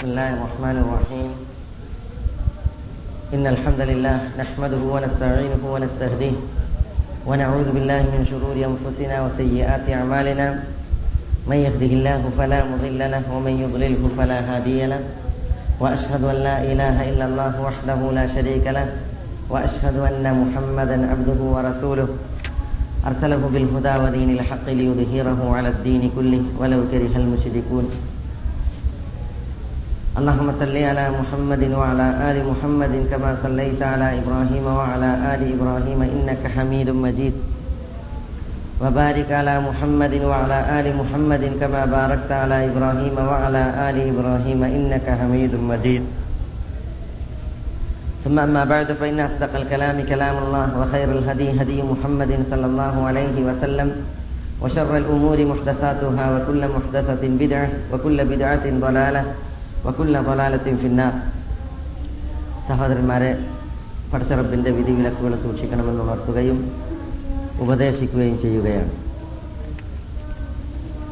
بسم الله الرحمن الرحيم. إن الحمد لله نحمده ونستعينه ونستهديه ونعوذ بالله من شرور أنفسنا وسيئات أعمالنا. من يهده الله فلا مضل له ومن يضلله فلا هادي له. وأشهد أن لا إله إلا الله وحده لا شريك له. وأشهد أن محمدا عبده ورسوله. أرسله بالهدى ودين الحق ليظهره على الدين كله ولو كره المشركون. اللهم صل على محمد وعلى آل محمد كما صليت على إبراهيم وعلى آل إبراهيم إنك حميد مجيد. وبارك على محمد وعلى آل محمد كما باركت على إبراهيم وعلى آل إبراهيم إنك حميد مجيد. ثم أما بعد فإن أصدق الكلام كلام الله وخير الهدي هدي محمد صلى الله عليه وسلم وشر الأمور محدثاتها وكل محدثة بدعة وكل بدعة ضلالة വക്കുല്ല തൊലാലത്തിൻ ഫിന്നാർ. സഹോദരന്മാരെ പടച്ചറബിന്റെ വിധിവിലക്കുകൾ സൂക്ഷിക്കണമെന്ന് ഉണർത്തുകയും ഉപദേശിക്കുകയും ചെയ്യുകയാണ്.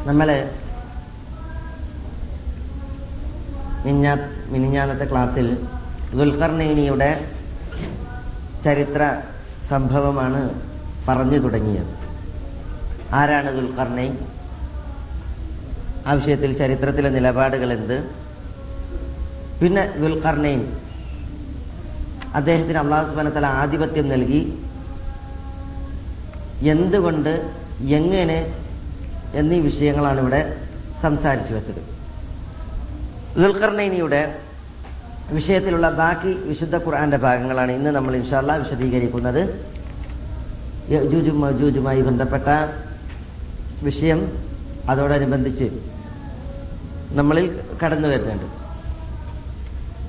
നമ്മളെ മിഞ്ഞാ മിനിഞ്ഞാന്നത്തെ ക്ലാസ്സിൽ ദുൽഖർനൈനിയുടെ ചരിത്ര സംഭവമാണ് പറഞ്ഞു തുടങ്ങിയത്. ആരാണ് ദുൽഖർനൈൻ ആ വിഷയത്തിൽ ചരിത്രത്തിലെ നിലപാടുകൾ എന്ത്? പിന്നെ ദുൽഖർണയും അദ്ദേഹത്തിന് അള്ളാഹു സുബാനത്തല ആധിപത്യം നൽകി. എന്തുകൊണ്ട് എങ്ങനെ എന്നീ വിഷയങ്ങളാണ് ഇവിടെ സംസാരിച്ചു വെച്ചത്. ദുൽഖർണൈനിയുടെ വിഷയത്തിലുള്ള ബാക്കി വിശുദ്ധ ഖുർആന്റെ ഭാഗങ്ങളാണ് ഇന്ന് നമ്മൾ ഇൻഷാല്ല വിശദീകരിക്കുന്നത്. ജൂജുമായി ബന്ധപ്പെട്ട വിഷയം അതോടനുബന്ധിച്ച് നമ്മളിൽ കടന്നു വരുന്നുണ്ട്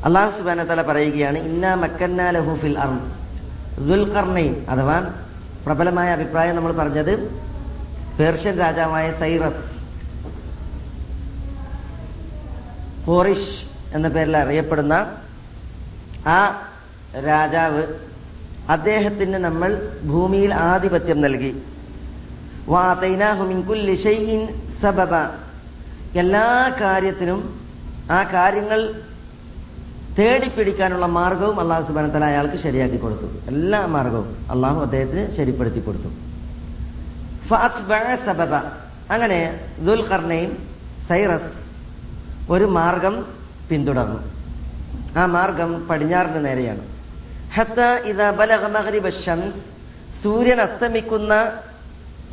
അള്ളാഹു സുബാന തല പറയുകയാണ് ഇന്നാ മക്കന്നാ ലഹുഫിൽ അർ അഥവാ പ്രബലമായ അഭിപ്രായം നമ്മൾ പറഞ്ഞത് പേർഷ്യൻ രാജാവായ സൈറസ്. കോറിഷ് എന്ന പേരിൽ അറിയപ്പെടുന്ന ആ രാജാവ് അദ്ദേഹത്തിന് നമ്മൾ ഭൂമിയിൽ ആധിപത്യം നൽകി. സബബ. എല്ലാ കാര്യത്തിനും ആ കാര്യങ്ങൾ തേടിപ്പിടിക്കാനുള്ള മാർഗവും അള്ളാഹു സുബാനത്തല അയാൾക്ക് ശരിയാക്കി കൊടുത്തു. എല്ലാ മാർഗവും അള്ളാഹു അദ്ദേഹത്തിന് ശരിപ്പെടുത്തി കൊടുത്തു. അങ്ങനെ ദുൽഖർണയും സൈറസ് ഒരു മാർഗം പിന്തുടർന്നു. ആ മാർഗം പടിഞ്ഞാറിന് നേരെയാണ്. ഷംസ് സൂര്യൻ അസ്തമിക്കുന്ന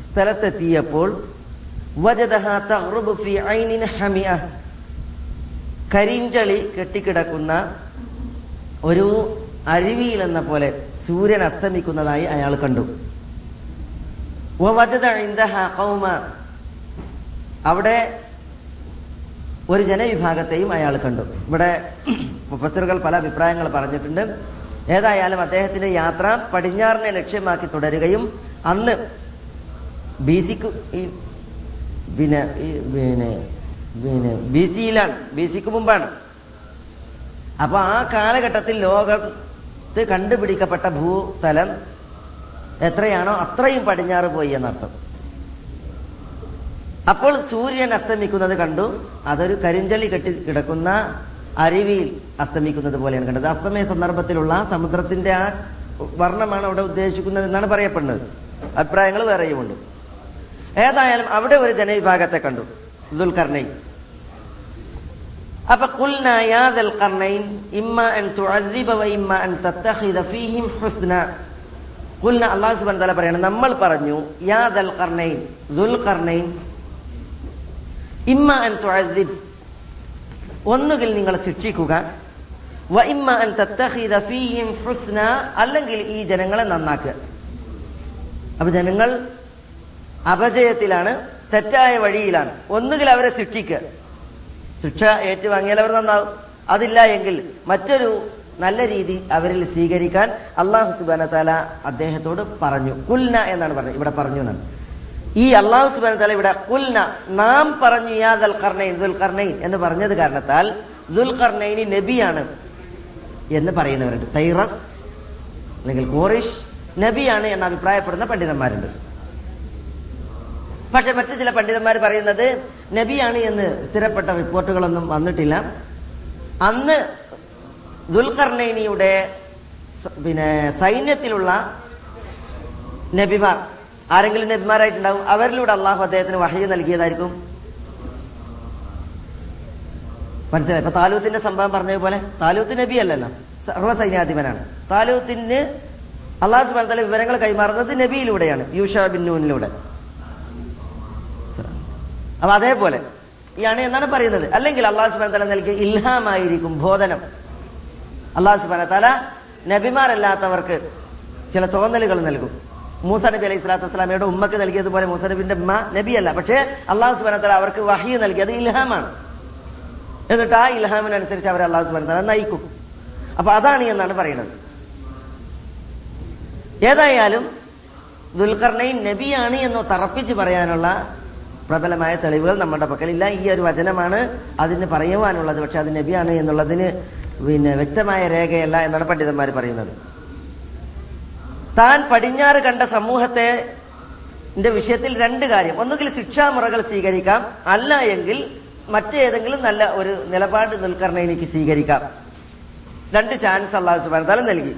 സ്ഥലത്തെത്തിയപ്പോൾ കരിഞ്ചളി കെട്ടിക്കിടക്കുന്ന ഒരു അരുവിയിൽ എന്ന പോലെ സൂര്യൻ അസ്തമിക്കുന്നതായി അയാൾ കണ്ടു. അവിടെ ഒരു ജനവിഭാഗത്തെയും അയാൾ കണ്ടു. ഇവിടെ പ്രൊഫസറുകൾ പല അഭിപ്രായങ്ങൾ പറഞ്ഞിട്ടുണ്ട്. ഏതായാലും അദ്ദേഹത്തിന്റെ യാത്ര പടിഞ്ഞാറിനെ ലക്ഷ്യമാക്കി തുടരുകയും അന്ന് ബി സിക്ക് പിന്നെ പിന്നെ ബി സിയിലാണ് ബി സിക്ക് മുമ്പാണ്. അപ്പൊ ആ കാലഘട്ടത്തിൽ ലോകത്ത് കണ്ടുപിടിക്കപ്പെട്ട ഭൂതലം എത്രയാണോ അത്രയും പടിഞ്ഞാറ് പോയി എന്നർത്ഥം. അപ്പോൾ സൂര്യൻ അസ്തമിക്കുന്നത് കണ്ടു. അതൊരു കരിഞ്ചളി കെട്ടി കിടക്കുന്ന അരുവിയിൽ അസ്തമിക്കുന്നത് പോലെയാണ് കണ്ടത്. അസ്തമയ സന്ദർഭത്തിലുള്ള സമുദ്രത്തിന്റെ ആ വർണമാണ് അവിടെ ഉദ്ദേശിക്കുന്നത് എന്നാണ് പറയപ്പെടുന്നത്. അഭിപ്രായങ്ങൾ വേറെയുമുണ്ട്. ഏതായാലും അവിടെ ഒരു ജനവിഭാഗത്തെ കണ്ടു. ദുൽഖർണൈൻ. അപ്പൊ ഇമ്മ അൻ തുഅദ്ദിബ ഇമ്മ അൻ തത്തഖിദ ഫീഹിം അല്ലാഹു സുബ്ഹാനഹു തആല പറയാണ് നമ്മൾ പറഞ്ഞു ദുൽ ഇമ്മ അൻ ഒന്നുകിൽ നിങ്ങൾ ശിക്ഷിക്കുക വ ഇമ്മ അൻ തത്തഖിദ ഫീഹിം അല്ലെങ്കിൽ ഈ ജനങ്ങളെ നന്നാക്കുക. അപ്പൊ ജനങ്ങൾ അപജയത്തിലാണ് തെറ്റായ വഴിയിലാണ്. ഒന്നുകിൽ അവരെ ശിക്ഷിക്കുക. ശിക്ഷ ഏറ്റുവാങ്ങിയാൽ അവർ നന്നാവും. അതില്ല എങ്കിൽ മറ്റൊരു നല്ല രീതി അവരിൽ സ്വീകരിക്കാൻ അള്ളാഹു സുബാന താല അദ്ദേഹത്തോട് പറഞ്ഞു. കുൽന എന്നാണ് പറഞ്ഞത്. ഇവിടെ പറഞ്ഞു എന്നാണ്. ഈ അള്ളാഹു സുബാന താല ഇവിടെ കുൽന നാം പറഞ്ഞു യാദൽ കർണൈൻ ദുൽ കർണൈൻ എന്ന് പറഞ്ഞത് കാരണത്താൽ ദുൽ കർണൈനി നബിയാണ് എന്ന് പറയുന്നവരുണ്ട്. സൈറസ് അല്ലെങ്കിൽ കോറിഷ് നബിയാണ് എന്ന് അഭിപ്രായപ്പെടുന്ന പണ്ഡിതന്മാരുണ്ട്. പക്ഷെ മറ്റു ചില പണ്ഡിതന്മാർ പറയുന്നത് നബിയാണ് എന്ന് സ്ഥിരപ്പെട്ട റിപ്പോർട്ടുകളൊന്നും വന്നിട്ടില്ല. അന്ന് ദുൽഖർണൈനിയുടെ പിന്നെ സൈന്യത്തിലുള്ള നബിമാർ ആരെങ്കിലും നബിമാരായിട്ടുണ്ടാവും അവരിലൂടെ അള്ളാഹു അദ്ദേഹത്തിന് വഹയ നൽകിയതായിരിക്കും. മനസ്സിലായി? ഇപ്പൊ താലൂത്തിന്റെ സംഭവം പറഞ്ഞതുപോലെ താലൂത്ത് നബി അല്ലല്ലോ സർവ സൈന്യാധിപനാണ് താലൂത്തിന് അള്ളാഹു സുബാൻ തല വിവരങ്ങൾ കൈമാറുന്നത് നബിയിലൂടെയാണ് യൂഷ ബിൻ നൂനിലൂടെ. അപ്പൊ അതേപോലെ ഇയാണ് എന്നാണ് പറയുന്നത്? അല്ലെങ്കിൽ അള്ളാഹു സുബാൻ തല നൽകിയ ഇൽഹാമായിരിക്കും ബോധനം. അള്ളാഹു സുബാന തല നബിമാരല്ലാത്തവർക്ക് ചില തോന്നലുകൾ നൽകും. മൂസ നബി അലൈഹി സ്വലാത്തു വസ്സലാമയുടെ ഉമ്മക്ക് നൽകിയതുപോലെ മൂസ നബിന്റെ ഉമ്മ നബിയല്ല. പക്ഷേ അള്ളാഹു സുബാന തല അവർക്ക് വഹി നൽകിയത് ഇൽഹാമാണ്. എന്നിട്ട് ആ ഇൽഹാമിനനുസരിച്ച് അവരെ അള്ളാഹു സുബാന തല നയിക്കും. അപ്പൊ അതാണ് എന്നാണ് പറയുന്നത്? ഏതായാലും ദുൽഖർണയും നബിയാണ് എന്ന് തറപ്പിച്ച് പറയാനുള്ള പ്രബലമായ തെളിവുകൾ നമ്മുടെ പക്കലില്ല. ഈ ഒരു വചനമാണ് അതിന് പറയുവാനുള്ളത്. പക്ഷെ അത് നബിയാണ് എന്നുള്ളതിന് പിന്നെ വ്യക്തമായ രേഖയല്ല എന്നാണ് പണ്ഡിതന്മാർ പറയുന്നത്. താൻ പടിഞ്ഞാറ് കണ്ട സമൂഹത്തെ വിഷയത്തിൽ രണ്ട് കാര്യം. ഒന്നുകിൽ ശിക്ഷാമുറകൾ സ്വീകരിക്കാം. അല്ല എങ്കിൽ മറ്റേതെങ്കിലും നല്ല ഒരു നിലപാട് ദുൽഖർണൈനിക്ക് സ്വീകരിക്കാം. രണ്ട് ചാൻസ് അള്ളാഹു സുബാൻ തല നൽകി.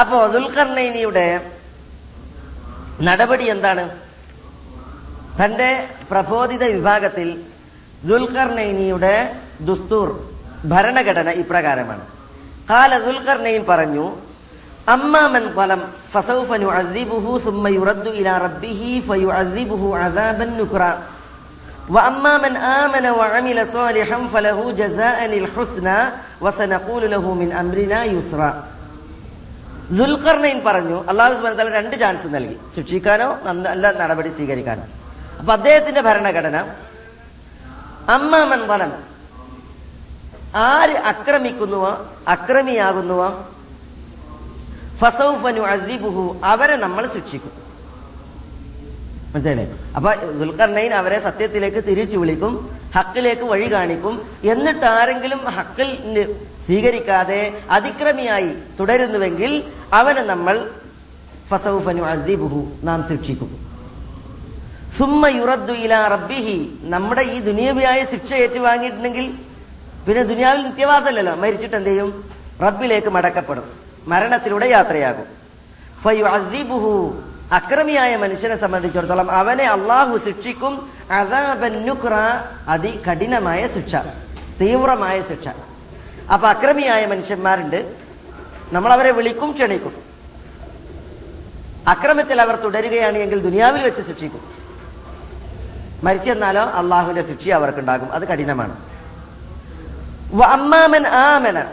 അപ്പോ ദുൽഖർണൈനിയുടെ നടപടി എന്താണ്? തന്റെ പ്രബോധിത വിഭാഗത്തിൽ ദുൽഖർനൈനിയുടെ ദുസ്തൂർ ഭരണഘടന ഇപ്രകാരമാണ് കാല ദുൽഖർനൈൻ പറഞ്ഞു അമ്മാമൻ ഫലം ഫസൗഫ നുഅദ്ദിബുഹു സുമ്മ യുറദ്ദു ഇലാ റബ്ബിഹി ഫയുഅദ്ദിബുഹു അദാബൻ നുക്ര وأما من آمن وعمل صالحا فله جزاء الحسنى وسنقول له من أمرنا يسرا ദുൽഖർണൈൻ പറഞ്ഞു അള്ളാഹു സുബാൻ തല രണ്ട് ചാൻസ് നൽകി ശിക്ഷിക്കാനോ നല്ല നടപടി സ്വീകരിക്കാനോ അപ്പൊ അദ്ദേഹത്തിന്റെ ഭരണഘടന അമ്മാമൻ വലം ആര് അക്രമിക്കുന്നുവോ അക്രമിയാകുന്നുവോ ഫസൗഫനു അസിബുഹു അവരെ നമ്മൾ ശിക്ഷിക്കും. മനസ്സിലായില്ലേ? അപ്പൊ ദുൽഖർണയിൻ അവരെ സത്യത്തിലേക്ക് തിരിച്ചു വിളിക്കും ഹക്കിലേക്ക് വഴി കാണിക്കും എന്നിട്ട് ആരെങ്കിലും ഹക്കിൽ സ്വീകരിക്കാതെ അതിക്രമിയായി തുടരുന്നുവെങ്കിൽ അവനെ നമ്മൾ ഫസൗഫനു അസിബുഹു നാം ശിക്ഷിക്കും. സുമ്മ യുറദ്ദു ഇലാ റബ്ബിഹി. നമ്മുടെ ഈ ദുനിയവിയായ ശിക്ഷ ഏറ്റുവാങ്ങിയിട്ടുണ്ടെങ്കിൽ പിന്നെ ദുനിയാവിൽ നിത്യവാസമല്ലല്ലോ. മരിച്ചിട്ട് എന്ത് ചെയ്യും? റബ്ബിലേക്ക് മടക്കപ്പെടും. മരണത്തിലൂടെ യാത്രയാകും. അക്രമിയായ മനുഷ്യനെ സംബന്ധിച്ചിടത്തോളം അവനെ അള്ളാഹു ശിക്ഷിക്കും. അതി കഠിനമായ ശിക്ഷ. തീവ്രമായ ശിക്ഷ. അപ്പൊ അക്രമിയായ മനുഷ്യന്മാരുണ്ട്. നമ്മൾ അവരെ വിളിക്കും ക്ഷണിക്കും. അക്രമത്തിൽ അവർ തുടരുകയാണ് എങ്കിൽ ദുനിയാവിൽ വെച്ച് ശിക്ഷിക്കും. മരിച്ചെന്നാലോ അള്ളാഹുവിന്റെ ശിക്ഷ അവർക്കുണ്ടാകും. അത് കഠിനമാണ്. അമ്മാമൻ ആമന.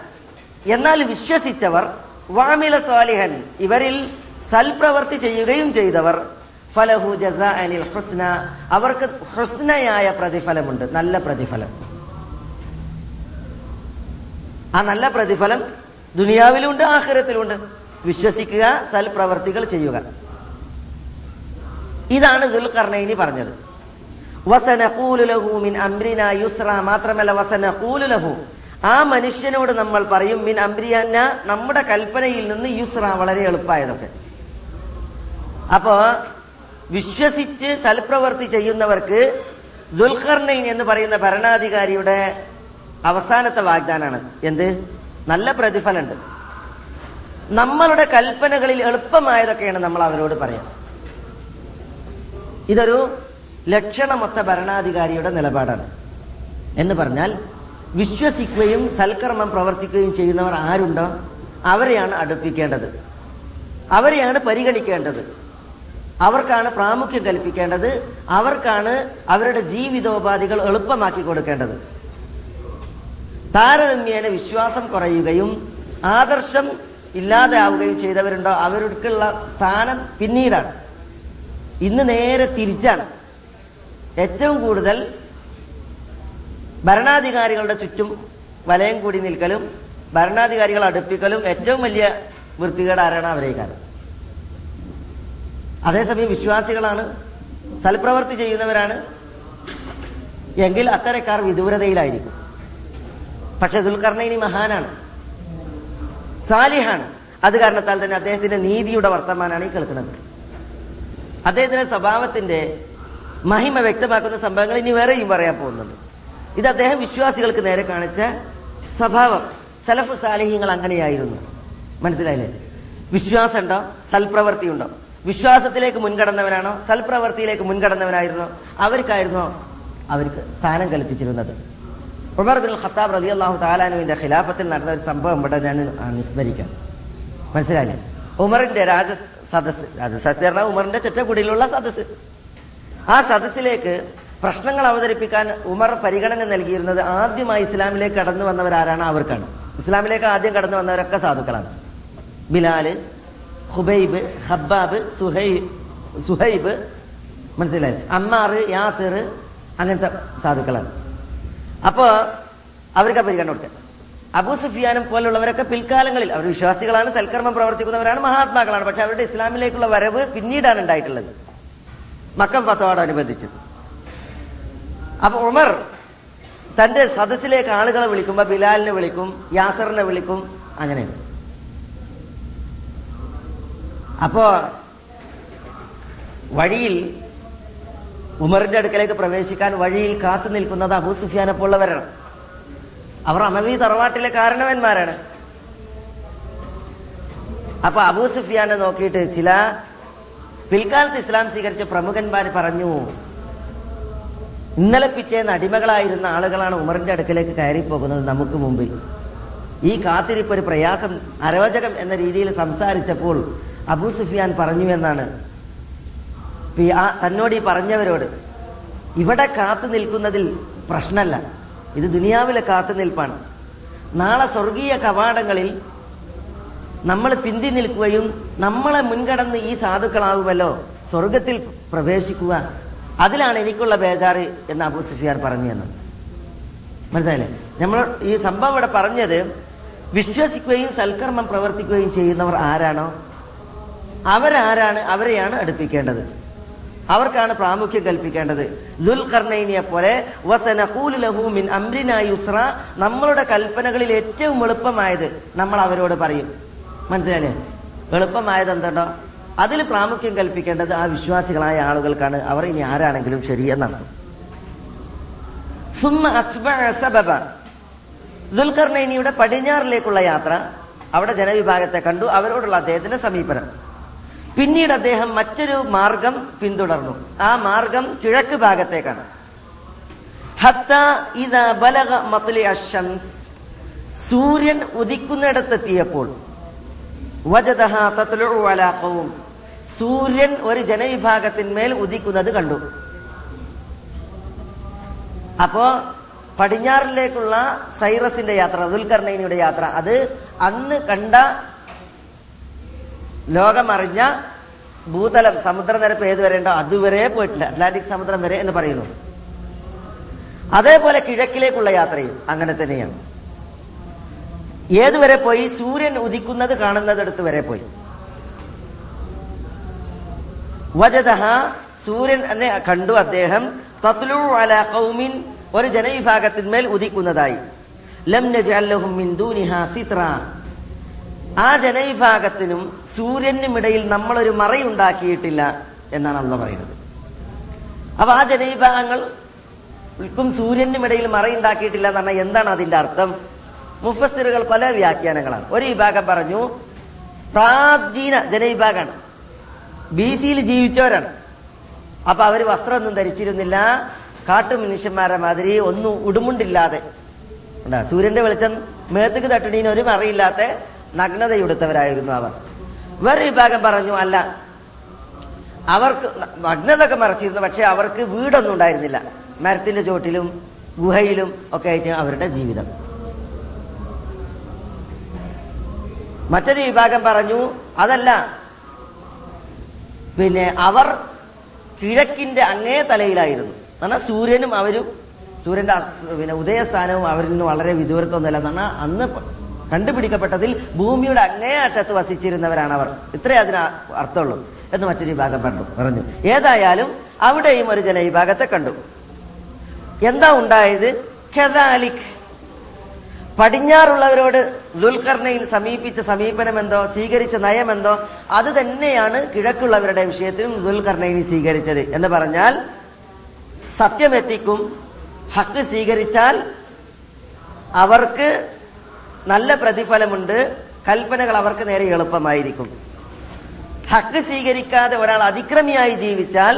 എന്നാൽ വിശ്വസിച്ചവർ വാമില സ്വാലിഹൻ ഇവരിൽ സൽപ്രവർത്തി ചെയ്യുകയും ചെയ്തവർ ഫലഹു ജസ അനിൽ ഹുസ്ന. അവർക്ക് ഹുസ്നയായ പ്രതിഫലമുണ്ട്. നല്ല പ്രതിഫലം. ആ നല്ല പ്രതിഫലം ദുനിയാവിലുണ്ട് ആഖിറത്തിലുണ്ട് വിശ്വസിക്കുക സൽപ്രവർത്തികൾ ചെയ്യുക. ഇതാണ് ദുൽഖർണയിനി പറഞ്ഞത്. മിൻ യുസ്ര മാത്രമല്ല ആ മനുഷ്യനോട് നമ്മൾ പറയും മിൻ അംരിയന്ന നമ്മുടെ കൽപ്പനയിൽ നിന്ന് യുസ്ര വളരെ എളുപ്പമായതൊക്കെ അപ്പോ വിശ്വസിച്ച് സൽപ്രവർത്തി ചെയ്യുന്നവർക്ക് ദുൽഖർണൈൻ എന്ന് പറയുന്ന ഭരണാധികാരിയുടെ അവസാനത്തെ വാഗ്ദാനാണ്. എന്ത്? നല്ല പ്രതിഫലമുണ്ട്. നമ്മളുടെ കൽപ്പനകളിൽ എളുപ്പമായതൊക്കെയാണ് നമ്മൾ അവരോട് പറയാം. ഇതൊരു ലക്ഷണമൊത്ത ഭരണാധികാരിയുടെ നിലപാടാണ്. എന്ന് പറഞ്ഞാൽ വിശ്വസിക്കുകയും സൽക്കർമ്മം പ്രവർത്തിക്കുകയും ചെയ്യുന്നവർ ആരുണ്ടോ? അവരെയാണ് അടുപ്പിക്കേണ്ടത്. അവരെയാണ് പരിഗണിക്കേണ്ടത്. അവർക്കാണ് പ്രാമുഖ്യം കൽപ്പിക്കേണ്ടത്. അവർക്കാണ് അവരുടെ ജീവിതോപാധികൾ എളുപ്പമാക്കി കൊടുക്കേണ്ടത്. താരതമ്യേന വിശ്വാസം കുറയുകയും ആദർശം ഇല്ലാതെ ആവുകയും ചെയ്തവരുണ്ടോ? അവർക്കുള്ള സ്ഥാനം പിന്നീടാണ്. ഇന്ന് നേരെ തിരിച്ചാണ്. ഏറ്റവും കൂടുതൽ ഭരണാധികാരികളുടെ ചുറ്റും വലയം കൂടി നിൽക്കലും ഭരണാധികാരികൾ അടുപ്പിക്കലും ഏറ്റവും വലിയ വൃത്തികേട് ആരാണ് അവരേക്കാണ് അതേസമയം വിശ്വാസികളാണ് സൽപ്രവർത്തി ചെയ്യുന്നവരാണ്. എങ്കിൽ അത്തരക്കാർ വിദൂരതയിലായിരിക്കും. പക്ഷെ ദുൽഖർണയിനി മഹാനാണ്. സാലിഹാണ്. അത് കാരണത്താൽ തന്നെ അദ്ദേഹത്തിന്റെ നീതിയുടെ വർത്തമാനാണ് ഈ കേൾക്കുന്നത്. അദ്ദേഹത്തിന്റെ സ്വഭാവത്തിന്റെ മഹിമ വ്യക്തമാക്കുന്ന സംഭവങ്ങൾ ഇനി വേറെയും പറയാൻ പോകുന്നുണ്ട്. ഇത് അദ്ദേഹം വിശ്വാസികൾക്ക് നേരെ കാണിച്ച സ്വഭാവം. സലഫ് സാലിഹ്യങ്ങൾ അങ്ങനെയായിരുന്നു. മനസ്സിലായില്ലേ? വിശ്വാസം ഉണ്ടോ സൽപ്രവൃത്തി ഉണ്ടോ വിശ്വാസത്തിലേക്ക് മുൻകടന്നവനാണോ? സൽപ്രവൃത്തിയിലേക്ക് മുൻകടന്നവനായിരുന്നോ? അവർക്കായിരുന്നോ? അവർക്ക് സ്ഥാനം കൽപ്പിച്ചിരുന്നത്. ഉമർ ബിൻ ഖത്താബ് റതി അള്ളാഹു താലാനുവിന്റെ ഖിലാഫത്തിൽ നടന്ന ഒരു സംഭവം ഇവിടെ ഞാൻ അനുസ്മരിക്കാം. മനസ്സിലായില്ലേ? ഉമറിന്റെ രാജ സദസ് രാജസദസ് ഉമറിന്റെ ചുറ്റക്കുടിയിലുള്ള സദസ്. ആ സദസ്സിലേക്ക് പ്രശ്നങ്ങൾ അവതരിപ്പിക്കാൻ ഉമർ പരിഗണന നൽകിയിരുന്നത് ആദ്യമായി ഇസ്ലാമിലേക്ക് കടന്നു വന്നവരാരാണ് അവർക്കാണ്. ഇസ്ലാമിലേക്ക് ആദ്യം കടന്നു വന്നവരൊക്കെ സാധുക്കളാണ്. ബിലാൽ ഹുബൈബ് ഹബ്ബാബ് സുഹൈ സുഹൈബ് മനസ്സിലായി? അമ്മാർ യാസിർ അങ്ങനത്തെ സാധുക്കളാണ്. അപ്പോ അവർക്ക് പരിഗണന കൊടുക്കുക അബൂ സുഫിയാനും പോലുള്ളവരൊക്കെ പിൽക്കാലങ്ങളിൽ അവർ വിശ്വാസികളാണ് സൽക്കർമ്മം പ്രവർത്തിക്കുന്നവരാണ് മഹാത്മാക്കളാണ്. പക്ഷെ അവരുടെ ഇസ്ലാമിലേക്കുള്ള വരവ് പിന്നീടാണ് ഉണ്ടായിട്ടുള്ളത്. മക്കം ഫത്തോടനുബന്ധിച്ച് അപ്പൊ ഉമർ തന്റെ സദസ്സിലേക്ക് ആളുകളെ വിളിക്കുമ്പോ ബിലാലിനെ വിളിക്കും യാസറിനെ വിളിക്കും അങ്ങനെ അപ്പോ വഴിയിൽ ഉമറിന്റെ അടുക്കലേക്ക് പ്രവേശിക്കാൻ വഴിയിൽ കാത്തു നിൽക്കുന്നത് അബൂ സുഫിയാനെ പോലുള്ളവരാണ്. അവർ അമവി തറവാട്ടിലെ കാരണവന്മാരാണ്. അപ്പൊ അബൂ സുഫിയാനെ നോക്കിയിട്ട് ചില പിൽക്കാലത്ത് ഇസ്ലാം സ്വീകരിച്ച പ്രമുഖന്മാർ പറഞ്ഞു ഇന്നലെ പിറ്റേന്ന് അടിമകളായിരുന്ന ആളുകളാണ് ഉമറിന്റെ അടുക്കലേക്ക് കയറി പോകുന്നത് നമുക്ക് മുമ്പിൽ. ഈ കാത്തിരിപ്പ് ഒരു പ്രയാസം അരോചകം എന്ന രീതിയിൽ സംസാരിച്ചപ്പോൾ അബൂ സുഫിയാൻ പറഞ്ഞു എന്നാണ്. തന്നോട് ഈ പറഞ്ഞവരോട് ഇവിടെ കാത്തു നിൽക്കുന്നതിൽ പ്രശ്നമല്ല. ഇത് ദുനിയാവിലെ കാത്തു നിൽപ്പാണ്. നാളെ സ്വർഗീയ കവാടങ്ങളിൽ നമ്മൾ പിന്തി നിൽക്കുകയും നമ്മളെ മുൻകടന്ന് ഈ സാധുക്കളാവുമല്ലോ. സ്വർഗത്തിൽ പ്രവേശിക്കുക. അതിലാണ് എനിക്കുള്ള ബേജാറ് എന്ന് അബൂ സുഫിയാർ പറഞ്ഞു എന്ന് മനസ്സിലായില്ലേ? നമ്മൾ ഈ സംഭവം ഇവിടെ പറഞ്ഞത് വിശ്വസിക്കുകയും സൽക്കർമ്മം പ്രവർത്തിക്കുകയും ചെയ്യുന്നവർ ആരാണോ? അവരാരാണ് അവരെയാണ് അടുപ്പിക്കേണ്ടത്. അവർക്കാണ് പ്രാമുഖ്യം കൽപ്പിക്കേണ്ടത്. ദുൽഖർണൈനിയെ പോലെ നമ്മളുടെ കൽപ്പനകളിൽ ഏറ്റവും എളുപ്പമായത് നമ്മൾ അവരോട് പറയും. മനസ്സിലായില്ലേ? എളുപ്പമായത് എന്തുണ്ടോ അതിൽ പ്രാമുഖ്യം കൽപ്പിക്കേണ്ടത് ആ വിശ്വാസികളായ ആളുകൾക്കാണ്. അവർ ഇനി ആരാണെങ്കിലും ശരി എന്നാണ്. അത്ബഅ സബബ. ദുൽഖർനൈനിയുടെ പടിഞ്ഞാറിലേക്കുള്ള യാത്ര അവിടെ ജനവിഭാഗത്തെ കണ്ടു. അവരോടുള്ള അദ്ദേഹത്തിന്റെ സമീപനം. പിന്നീട് അദ്ദേഹം മറ്റൊരു മാർഗം പിന്തുടർന്നു. ആ മാർഗം കിഴക്ക് ഭാഗത്തേക്കാണ്. സൂര്യൻ ഉദിക്കുന്നിടത്തെത്തിയപ്പോൾ സൂര്യൻ ഒരു ജനവിഭാഗത്തിന്മേൽ ഉദിക്കുന്നത് കണ്ടു. അപ്പോ പടിഞ്ഞാറിലേക്കുള്ള സൈറസിന്റെ യാത്ര ദുൽഖർണൈനിയുടെ യാത്ര അത് അന്ന് കണ്ട ലോകമറിഞ്ഞ ഭൂതലം സമുദ്രനിരപ്പ് ഏതുവരെ ഉണ്ടോ അതുവരെ പോയിട്ടില്ല. അറ്റ്ലാന്റിക് സമുദ്രം വരെ എന്ന് പറയുന്നു. അതേപോലെ കിഴക്കിലേക്കുള്ള യാത്രയും അങ്ങനെ തന്നെയാണ്. ഏതുവരെ പോയി? സൂര്യൻ ഉദിക്കുന്നത് കാണുന്നതിടത്ത് വരെ പോയി. വജദഹ സൂര്യൻ എന്നെ കണ്ടു അദ്ദേഹം. തത്ലു അല കൗമിൻ ഒരു ജനവിഭാഗത്തിന്മേൽ ഉദിക്കുന്നതായി. ലം ആ ജനവിഭാഗത്തിനും സൂര്യനും ഇടയിൽ നമ്മളൊരു മറയുണ്ടാക്കിയിട്ടില്ല എന്നാണ് അള്ള പറയുന്നത്. അപ്പൊ ആ ജനവിഭാഗങ്ങൾ സൂര്യനും ഇടയിൽ മറയുണ്ടാക്കിയിട്ടില്ല എന്ന് പറഞ്ഞാൽ എന്താണ് അതിന്റെ അർത്ഥം? മുഫസ്സിറുകൾ പല വ്യാഖ്യാനങ്ങളാണ്. ഒരു വിഭാഗം പറഞ്ഞു പ്രാചീന ജനവിഭാഗമാണ്. ബി സിയിൽ ജീവിച്ചവരാണ്. അപ്പൊ അവർ വസ്ത്രമൊന്നും ധരിച്ചിരുന്നില്ല. കാട്ടു മനുഷ്യന്മാരെ മാതിരി ഒന്നും ഉടുമുണ്ടില്ലാതെ. സൂര്യന്റെ വെളിച്ചം മേത്തേക്ക് തട്ടണീന് ഒരു മറയില്ലാത്ത നഗ്നതയുടുത്തവരായിരുന്നു അവർ. വേറെ വിഭാഗം പറഞ്ഞു അല്ല അവർക്ക് നഗ്നതൊക്കെ മറച്ചിരുന്നു പക്ഷെ അവർക്ക് വീടൊന്നും ഉണ്ടായിരുന്നില്ല. മരത്തിന്റെ ചോട്ടിലും ഗുഹയിലും ഒക്കെ ആയിട്ട് അവരുടെ ജീവിതം. മറ്റൊരു വിഭാഗം പറഞ്ഞു അതല്ല. പിന്നെ അവർ കിഴക്കിന്റെ അങ്ങേ തലയിലായിരുന്നു. എന്നാൽ സൂര്യനും അവരും സൂര്യന്റെ പിന്നെ ഉദയസ്ഥാനവും അവരിൽ നിന്ന് വളരെ വിദൂരത്തൊന്നുമല്ല എന്നാൽ അന്ന് കണ്ടുപിടിക്കപ്പെട്ടതിൽ ഭൂമിയുടെ അങ്ങേ അറ്റത്ത് വസിച്ചിരുന്നവരാണ് അവർ. ഇത്രേ അതിന് അർത്ഥമുള്ളൂ എന്ന് മറ്റൊരു വിഭാഗം പറഞ്ഞു പറഞ്ഞു. ഏതായാലും അവിടെയും ഒരു ജനവിഭാഗത്തെ കണ്ടു. എന്താ ഉണ്ടായത്? കെദാലിക്. പടിഞ്ഞാറുള്ളവരോട് ദുൽഖർണയിൽ സമീപിച്ച സമീപനം എന്തോ സ്വീകരിച്ച നയമെന്തോ അത് തന്നെയാണ് കിഴക്കുള്ളവരുടെ വിഷയത്തിലും ദുൽഖർണയിനി സ്വീകരിച്ചത് എന്ന് പറഞ്ഞാൽ സത്യമെത്തിക്കും ഹക്ക് സ്വീകരിച്ചാൽ അവർക്ക് നല്ല പ്രതിഫലമുണ്ട് കൽപ്പനകൾ അവർക്ക് നേരെ എളുപ്പമായിരിക്കും. ഹക്ക് സ്വീകരിക്കാതെ ഒരാൾ അതിക്രമിയായി ജീവിച്ചാൽ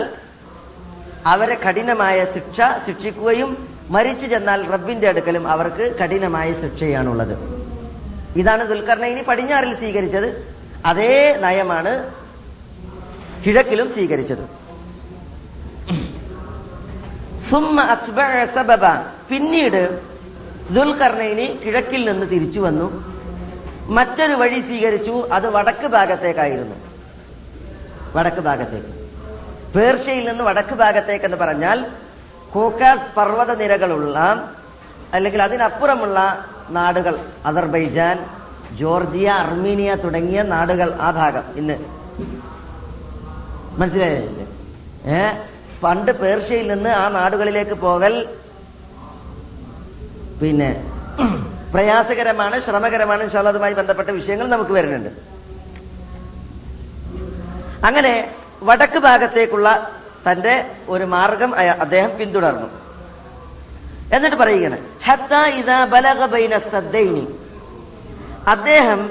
അവരെ കഠിനമായ ശിക്ഷ ശിക്ഷിക്കുകയും മരിച്ചു ചെന്നാൽ റബ്ബിന്റെ അടുക്കലും അവർക്ക് കഠിനമായ ശിക്ഷയാണുള്ളത്. ഇതാണ് ദുൽഖർണയിനി പടിഞ്ഞാറിൽ സ്വീകരിച്ചത്. അതേ നയമാണ് കിഴക്കിലും സ്വീകരിച്ചത്. പിന്നീട് ദുൽഖർണയിനി കിഴക്കിൽ നിന്ന് തിരിച്ചു വന്നു. മറ്റൊരു വഴി സ്വീകരിച്ചു. അത് വടക്ക് ഭാഗത്തേക്കായിരുന്നു. വടക്ക് ഭാഗത്തേക്ക്. പേർഷ്യയിൽ നിന്ന് വടക്ക് ഭാഗത്തേക്ക് എന്ന് പറഞ്ഞാൽ കോക്കാസ് പർവത നിരകളുള്ള അല്ലെങ്കിൽ അതിനപ്പുറമുള്ള നാടുകൾ അസർബൈജാൻ ജോർജിയ അർമീനിയ തുടങ്ങിയ നാടുകൾ ആ ഭാഗം ഇന്ന്. മനസ്സിലായില്ലേ? ഏ? പണ്ട് പേർഷ്യയിൽ നിന്ന് ആ നാടുകളിലേക്ക് പോകൽ പിന്നെ പ്രയാസകരമാണ് ശ്രമകരമാണ് അതുമായി ബന്ധപ്പെട്ട വിഷയങ്ങൾ നമുക്ക് വരുന്നുണ്ട്. അങ്ങനെ വടക്ക് ഭാഗത്തേക്കുള്ള തന്റെ ഒരു മാർഗം അദ്ദേഹം പിന്തുടർന്നു. എന്നിട്ട് പറയുകയാണ് ഹത്ത സദ്ദൈനി. അദ്ദേഹം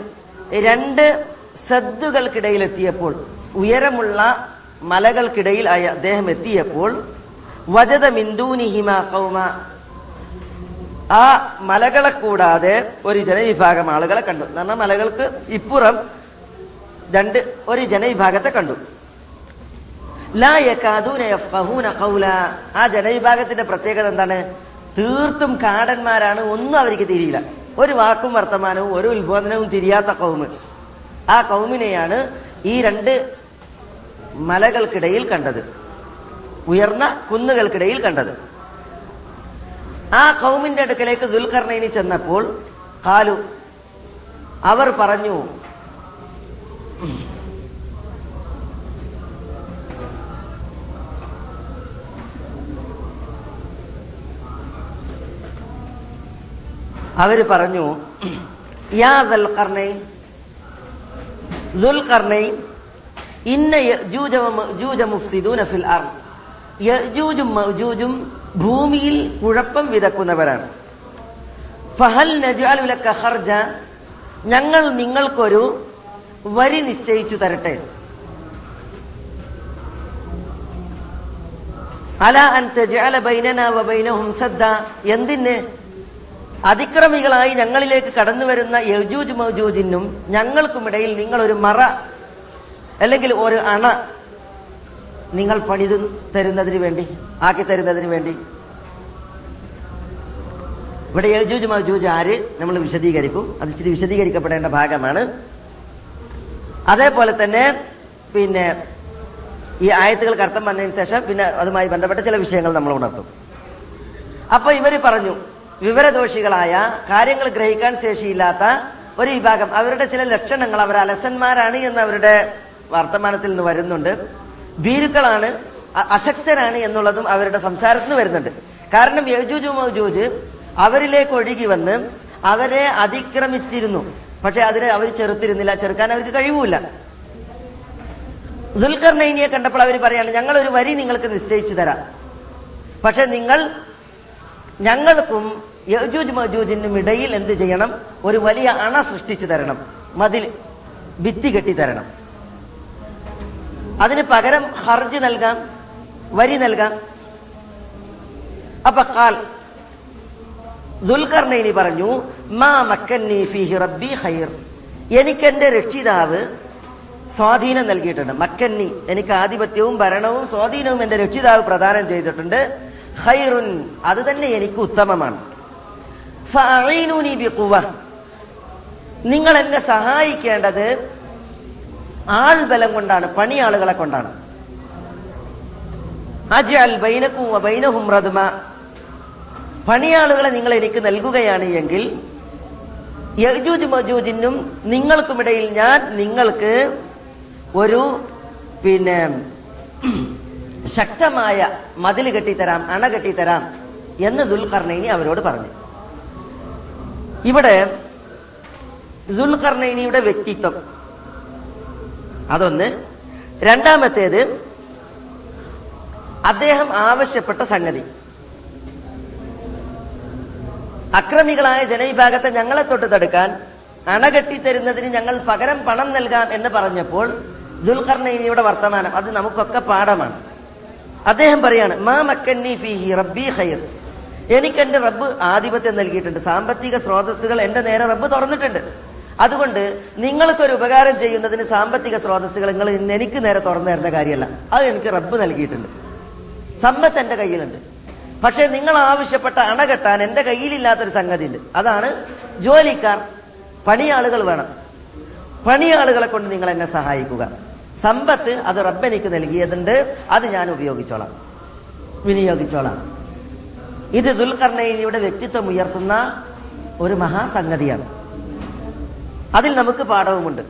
രണ്ട് സദ്ദുകൾക്കിടയിൽ എത്തിയപ്പോൾ ഉയരമുള്ള മലകൾക്കിടയിൽ ആയി അദ്ദേഹം എത്തിയപ്പോൾ വജത മിന്ദൂനിഹിമ കൗമ ആ മലകളെ കൂടാതെ ഒരു ജനവിഭാഗം ആളുകളെ കണ്ടു. പറഞ്ഞാൽ മലകൾക്ക് ഇപ്പുറം രണ്ട് ഒരു ജനവിഭാഗത്തെ കണ്ടു. ആ ജനവിഭാഗത്തിന്റെ പ്രത്യേകത എന്താണ്? തീർത്തും കാടന്മാരാണ് ഒന്നും അവർക്ക് തിരിയില്ല. ഒരു വാക്കും വർത്തമാനവും ഒരു ഉത്ബോധനവും തിരിയാത്ത കൗമ് ആ കൗമിനെയാണ് ഈ രണ്ട് മലകൾക്കിടയിൽ കണ്ടത്. ഉയർന്ന കുന്നുകൾക്കിടയിൽ കണ്ടത്. ആ കൗമിന്റെ അടുക്കലേക്ക് ദുൽഖർണയിന് ചെന്നപ്പോൾ കാലു അവർ പറഞ്ഞു അവർ പറഞ്ഞു യാ ഇന്ന യജൂജ മുഫ്സിദൂന ഫിൽ അർദ്. ഭൂമിയിൽ കുഴപ്പം വിതക്കുന്നവരാണ്. ഫഹൽ നജ്അലു ലക ഖർജ ഞങ്ങൾ നിങ്ങൾക്കൊരു വരി നിശ്ചയിച്ചു തരട്ടെ. അല അൻ തജ്അല ബൈനനാ വബൈനഹും സദ്ദ എന്തിന്? അതിക്രമികളായി ഞങ്ങളിലേക്ക് കടന്നു വരുന്ന യജൂജ് മൗജൂജിനും ഞങ്ങൾക്കുമിടയിൽ നിങ്ങൾ ഒരു മറ അല്ലെങ്കിൽ ഒരു അണ നിങ്ങൾ പണിത് തരുന്നതിന് വേണ്ടി ആക്കി തരുന്നതിന് വേണ്ടി. ഇവിടെ യജൂജ് മൗജൂജ് ആര് നമ്മൾ വിശദീകരിക്കും. അത് ഇച്ചിരി വിശദീകരിക്കപ്പെടേണ്ട ഭാഗമാണ്. അതേപോലെ തന്നെ പിന്നെ ഈ ആയത്തുകൾക്ക് അർത്ഥം വന്നതിന് ശേഷം പിന്നെ അതുമായി ബന്ധപ്പെട്ട ചില വിഷയങ്ങൾ നമ്മൾ ഉണർത്തും. അപ്പൊ ഇവർ പറഞ്ഞു വിവരദോഷികളായ കാര്യങ്ങൾ ഗ്രഹിക്കാൻ ശേഷിയില്ലാത്ത ഒരു വിഭാഗം. അവരുടെ ചില ലക്ഷണങ്ങൾ അവർ അലസന്മാരാണ് എന്ന് അവരുടെ വർത്തമാനത്തിൽ നിന്ന് വരുന്നുണ്ട്. ഭീരുക്കളാണ് അശക്തരാണ് എന്നുള്ളതും അവരുടെ സംസാരത്തിൽ നിന്ന് വരുന്നുണ്ട്. കാരണം യജൂജു മൗജൂജ് അവരിലേക്ക് ഒഴുകി വന്ന് അവരെ അതിക്രമിച്ചിരുന്നു. പക്ഷെ അതിനെ അവർ ചെറുത്തിരുന്നില്ല. ചെറുക്കാൻ അവർക്ക് കഴിവില്ല ദുൽഖർനൈനിയെ കണ്ടപ്പോൾ അവർ പറയാണ് ഞങ്ങൾ ഒരു വരി നിങ്ങൾക്ക് നിശ്ചയിച്ചു തരാം. പക്ഷെ നിങ്ങൾ ഞങ്ങൾക്കും യജൂജ് മജൂജിനും ഇടയിൽ എന്ത് ചെയ്യണം? ഒരു വലിയ അണ സൃഷ്ടിച്ചു തരണം. മതിൽ ഭിത്തി കെട്ടി തരണം. അതിന് പകരം ഹർജ് നൽകാം വരി നൽകാം. അപ്പൊ കാൽ ദുൽഖർണി പറഞ്ഞു മാ മക്കന്നി റബ്ബി ഖൈർ. എനിക്ക് എന്റെ രക്ഷിതാവ് സ്വാധീനം നൽകിയിട്ടുണ്ട്. മക്കന്നി എനിക്ക് ആധിപത്യവും ഭരണവും സ്വാധീനവും എന്റെ രക്ഷിതാവ് പ്രദാനം ചെയ്തിട്ടുണ്ട്. ഹൈറുൻ അത് തന്നെ എനിക്ക് ഉത്തമമാണ്. ബിഖുവ. നിങ്ങൾ എന്നെ സഹായിക്കേണ്ടത് ആൾബലം കൊണ്ടാണ് പണിയാളുകളെ കൊണ്ടാണ്. അജ്അൽ ബൈനക്കും വബൈനഹും റദ്മ. പണിയാളുകളെ നിങ്ങൾ എനിക്ക് നൽകുകയാണ് എങ്കിൽ യജൂജ് നിങ്ങൾക്കുമിടയിൽ ഞാൻ നിങ്ങൾക്ക് ഒരു പിന്നെ ശക്തമായ മതിൽ കെട്ടിത്തരാം അണ കെട്ടിത്തരാം എന്ന് ദുൽഖർണൈനി അവരോട് പറഞ്ഞു. ഇവിടെ ദുൽഖർണൈനിയുടെ വ്യക്തിത്വം. അതൊന്ന്. രണ്ടാമത്തേത് അദ്ദേഹം ആവശ്യപ്പെട്ട സംഗതി. അക്രമികളായ ജനവിഭാഗത്തെ ഞങ്ങളെ തൊട്ട് തടുക്കാൻ അണകെട്ടി തരുന്നതിന് ഞങ്ങൾ പകരം പണം നൽകാം എന്ന് പറഞ്ഞപ്പോൾ ദുൽഖർണൈനിയുടെ വർത്തമാനം അത് നമുക്കൊക്കെ പാഠമാണ്. അദ്ദേഹം പറയാണ് മാ മക്കന്നി ഫീഹി റബ്ബി ഖൈർ. എനിക്ക് എന്റെ റബ്ബ് ആധിപത്യം നൽകിയിട്ടുണ്ട്. സാമ്പത്തിക സ്രോതസ്സുകൾ എന്റെ നേരെ റബ്ബ് തുറന്നിട്ടുണ്ട്. അതുകൊണ്ട് നിങ്ങൾക്കൊരു ഉപകാരം ചെയ്യുന്നതിന് സാമ്പത്തിക സ്രോതസ്സുകൾ നിങ്ങൾ എനിക്ക് നേരെ തുറന്നു കാര്യമല്ല. അത് എനിക്ക് റബ്ബ് നൽകിയിട്ടുണ്ട്. സമ്പത്ത് എന്റെ കയ്യിലുണ്ട്. പക്ഷെ നിങ്ങൾ ആവശ്യപ്പെട്ട അണ കെട്ടാൻ എന്റെ കയ്യിലില്ലാത്തൊരു സംഗതി ഉണ്ട് അതാണ് ജോലിക്കാർ പണിയാളുകൾ വേണം. പണിയാളുകളെ കൊണ്ട് നിങ്ങൾ എന്നെ സഹായിക്കുക. സമ്പത്ത് അത് റബ്ബ് എനിക്ക് നൽകിയതുണ്ട്. അത് ഞാൻ ഉപയോഗിച്ചോളാം. വിനിയോഗിച്ചോളാം. ഇത് ദുൽഖർണയിനിയുടെ വ്യക്തിത്വം ഉയർത്തുന്ന ഒരു മഹാസംഗതിയാണ്. അതിൽ നമുക്ക് പാഠവുമുണ്ട്.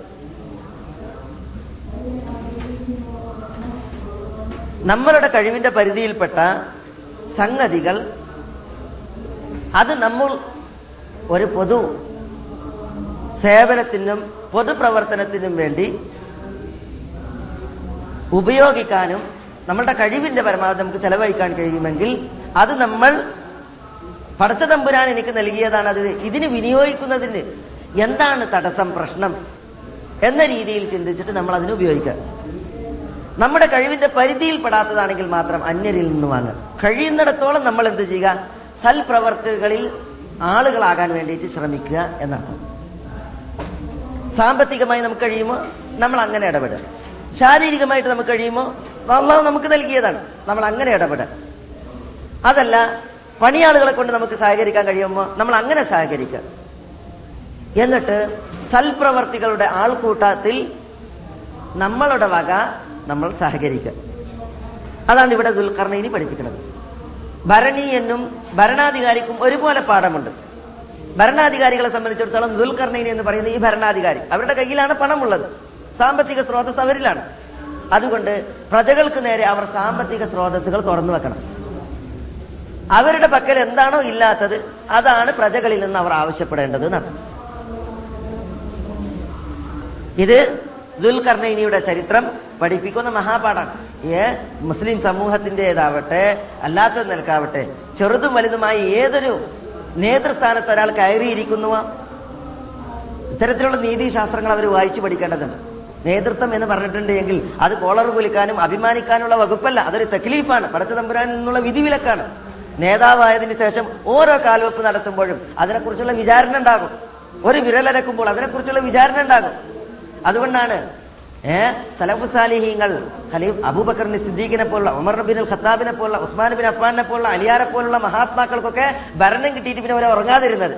നമ്മളുടെ കഴിവിന്റെ പരിധിയിൽപ്പെട്ട സംഗതികൾ അത് നമ്മൾ ഒരു പൊതു സേവനത്തിനും പൊതുപ്രവർത്തനത്തിനും വേണ്ടി ഉപയോഗിക്കാനും നമ്മളുടെ കഴിവിന്റെ പരമാവധി നമുക്ക് ചെലവഴിക്കാൻ കഴിയുമെങ്കിൽ അത് നമ്മൾ പടച്ച തമ്പുരാൻ എനിക്ക് നൽകിയതാണ്. അത് ഇതിന് വിനിയോഗിക്കുന്നതിന് എന്താണ് തടസ്സം പ്രശ്നം എന്ന രീതിയിൽ ചിന്തിച്ചിട്ട് നമ്മൾ അതിന് ഉപയോഗിക്കുക. നമ്മുടെ കഴിവിന്റെ പരിധിയിൽ പരിധിയിൽപ്പെടാത്തതാണെങ്കിൽ മാത്രം അന്യരിൽ നിന്ന് വാങ്ങുക. കഴിയുന്നിടത്തോളം നമ്മൾ എന്ത് ചെയ്യുക? സൽപ്രവർത്തികളിൽ ആളുകളാകാൻ വേണ്ടിയിട്ട് ശ്രമിക്കുക എന്നർത്ഥം. സാമ്പത്തികമായി നമുക്ക് കഴിയുമോ? നമ്മൾ അങ്ങനെ ഇടപെടുക. ശാരീരികമായിട്ട് നമുക്ക് കഴിയുമോ? അള്ളാഹു നമുക്ക് നൽകിയതാണ്. നമ്മൾ അങ്ങനെ ഇടപെടുക. അതല്ല പണിയാളുകളെ കൊണ്ട് നമുക്ക് സഹകരിക്കാൻ കഴിയുമോ നമ്മൾ അങ്ങനെ സഹകരിക്കുക. എന്നിട്ട് സൽപ്രവർത്തികളുടെ ആൾക്കൂട്ടത്തിൽ നമ്മളുടെ വക നമ്മൾ സഹകരിക്കുക. അതാണ് ഇവിടെ ദുൽഖർണയിനി പഠിപ്പിക്കുന്നത്. ഭരണി ഭരണീയനും ഭരണാധികാരിക്കും ഒരുപോലെ പാഠമുണ്ട്. ഭരണാധികാരികളെ സംബന്ധിച്ചിടത്തോളം ദുൽഖർണയിനി എന്ന് പറയുന്ന ഈ ഭരണാധികാരി അവരുടെ കയ്യിലാണ് പണമുള്ളത്. സാമ്പത്തിക സ്രോതസ് അവരിലാണ്. അതുകൊണ്ട് പ്രജകൾക്ക് നേരെ അവർ സാമ്പത്തിക സ്രോതസ്സുകൾ തുറന്നു വെക്കണം. അവരുടെ പക്കൽ എന്താണോ ഇല്ലാത്തത് അതാണ് പ്രജകളിൽ നിന്ന് അവർ ആവശ്യപ്പെടേണ്ടത് ഇത് ദുൽഖർണൈനിയുടെ ചരിത്രം പഠിപ്പിക്കുന്ന മഹാപാഠാണ് ഏ മുസ്ലിം സമൂഹത്തിന്റെതാവട്ടെ അല്ലാത്ത നിലക്കാവട്ടെ ചെറുതും വലുതുമായി ഏതൊരു നേതൃസ്ഥാനത്ത് ഒരാൾ കയറിയിരിക്കുന്നുവോ? ഇത്തരത്തിലുള്ള നീതിശാസ്ത്രങ്ങൾ അവർ വായിച്ചു പഠിക്കേണ്ടതുണ്ട്. നേതൃത്വം എന്ന് പറഞ്ഞിട്ടുണ്ടെങ്കിൽ അത് കോളർ കുലിക്കാനും അഭിമാനിക്കാനുള്ള വകുപ്പല്ല. അതൊരു തക്ലീഫാണ്. പടച്ച തമ്പുരാനിൽ നിന്നുള്ള വിധിവിലക്കാണ്. നേതാവായതിനു ശേഷം ഓരോ കാൽവെപ്പ് നടത്തുമ്പോഴും അതിനെക്കുറിച്ചുള്ള വിചാരണ ഉണ്ടാകും. ഒരു വിരലരക്കുമ്പോൾ അതിനെക്കുറിച്ചുള്ള വിചാരണ ഉണ്ടാകും. അതുകൊണ്ടാണ് ഏ സലഫു ഖലീഫ് അബൂബക്കറിന് സിദ്ദീഖിനെ പോലുള്ള ഉമർ ബിൻ അൽ ഖത്താബിനെ പോലുള്ള ഉസ്മാൻ ബിൻ അഫ്മാനെ പോലുള്ള അലിയാരെ പോലുള്ള മഹാത്മാക്കൾക്കൊക്കെ ഭരണം കിട്ടിയിട്ട് പിന്നെ അവരെ ഉറങ്ങാതിരുന്നത്.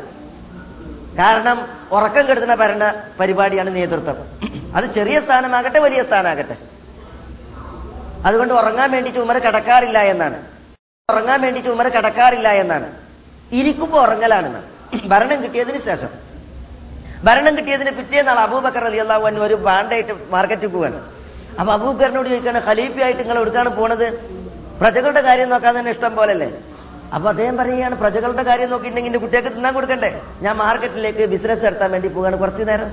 കാരണം ഉറക്കം കെടുത്തുന്ന ഭരണ പരിപാടിയാണ് നേതൃത്വം. അത് ചെറിയ സ്ഥാനമാകട്ടെ വലിയ സ്ഥാനമാകട്ടെ. അതുകൊണ്ട് ഉറങ്ങാൻ വേണ്ടിയിട്ട് ഉമർ കിടക്കാറില്ല എന്നാണ്. ഉറങ്ങാൻ വേണ്ടിയിട്ട് ഉമർ കിടക്കാറില്ല എന്നാണ്. ഇരിക്കുമ്പോ ഉറങ്ങലാണെന്ന്. ഭരണം കിട്ടിയതിന് ശേഷം. ഭരണം കിട്ടിയതിന് പിറ്റേന്നാൾ അബൂബക്കർ അലി അള്ളാഹു അന്ന് ഒരു ബാണ്ടായിട്ട് മാർക്കറ്റിൽ പോവാണ്. അപ്പൊ അബൂബക്കറിനോട് ചോദിക്കാണ് ഖലീഫയായിട്ട് നിങ്ങൾ എടുക്കാണ് പോണത്? പ്രജകളുടെ കാര്യം നോക്കാൻ തന്നെ ഇഷ്ടം പോലല്ലേ? അപ്പൊ അദ്ദേഹം പറയുകയാണ് പ്രജകളുടെ കാര്യം നോക്കിയിട്ടുണ്ടെങ്കിൽ എന്റെ കുട്ടികൾക്ക് തിന്നാൻ കൊടുക്കണ്ടേ? ഞാൻ മാർക്കറ്റിലേക്ക് ബിസിനസ് നടത്താൻ വേണ്ടി പോവാണ് കുറച്ചു നേരം.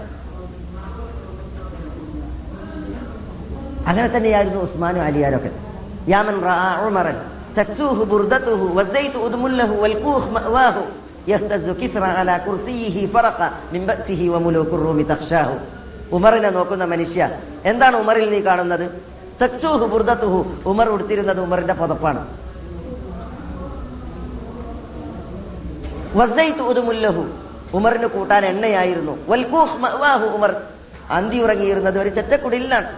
അങ്ങനെ തന്നെയായിരുന്നു ഉസ്മാനും അലിയാരൊക്കെ. യാമൻ തക്സൂഹു ബുർദത്തുഹു വസൈതു ഉദ്മുല്ലഹു വൽകൂഹ് മഅവാഹു يهتز كسرى على كرسيه فرق من بأسه وملوك الروم تخشاه ഉമറിനെ നോക്കുന്ന മനുഷ്യ എന്താണ് ഉമറിൽ നീ കാണുന്നത് തക്സൂഹു ബുർദത്തുഹു ഉമർ ഉടുത്തിരുന്നത് ഉമറിന്റെ പുതപ്പാണ് വസൈത്ത് ഉദുമുല്ലഹു ഉമറിന് കൂട്ടാൻ എണ്ണയായിരുന്നു വൽകൂഹ് മഅവാഹു ഉമർ അന്തി ഉറങ്ങിയിരുന്നത് ഒരു ചെറ്റക്കുടിലാണ്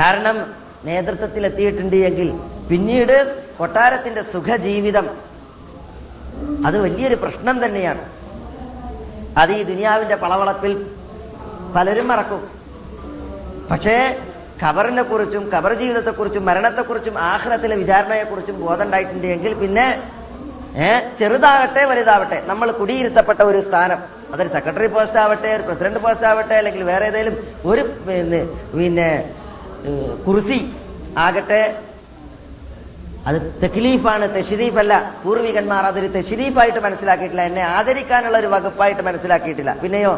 കാരണം നേതൃത്വത്തിൽ എത്തിയിട്ടുണ്ട് എങ്കിൽ പിന്നീട് കൊട്ടാരത്തിന്റെ സുഖജീവിതം. അത് വലിയൊരു പ്രശ്നം തന്നെയാണ്. അത് ഈ ദുനിയാവിന്റെ പളവളപ്പിൽ പലരും മറക്കും. പക്ഷേ ഖബറിനെ കുറിച്ചും ഖബർ ജീവിതത്തെക്കുറിച്ചും മരണത്തെക്കുറിച്ചും ആഹ്ലത്തിലെ വിചാരണയെക്കുറിച്ചും ബോധം ഉണ്ടായിട്ടുണ്ട് എങ്കിൽ പിന്നെ ഏഹ് ചെറുതാകട്ടെ വലുതാവട്ടെ നമ്മൾ കുടിയിരുത്തപ്പെട്ട ഒരു സ്ഥാനം അതൊരു സെക്രട്ടറി പോസ്റ്റ് ആവട്ടെ ഒരു പ്രസിഡന്റ് പോസ്റ്റ് ആവട്ടെ അല്ലെങ്കിൽ വേറെ ഏതെങ്കിലും ഒരു പിന്നെ കുർസി ആകട്ടെ. അത് തെക്ലീഫാണ് തെഷരീഫല്ല പൂർവികന്മാർ അതൊരു തെഷരീഫായിട്ട് മനസ്സിലാക്കിയിട്ടില്ല. എന്നെ ആദരിക്കാനുള്ള ഒരു വകുപ്പായിട്ട് മനസ്സിലാക്കിയിട്ടില്ല. പിന്നെയോ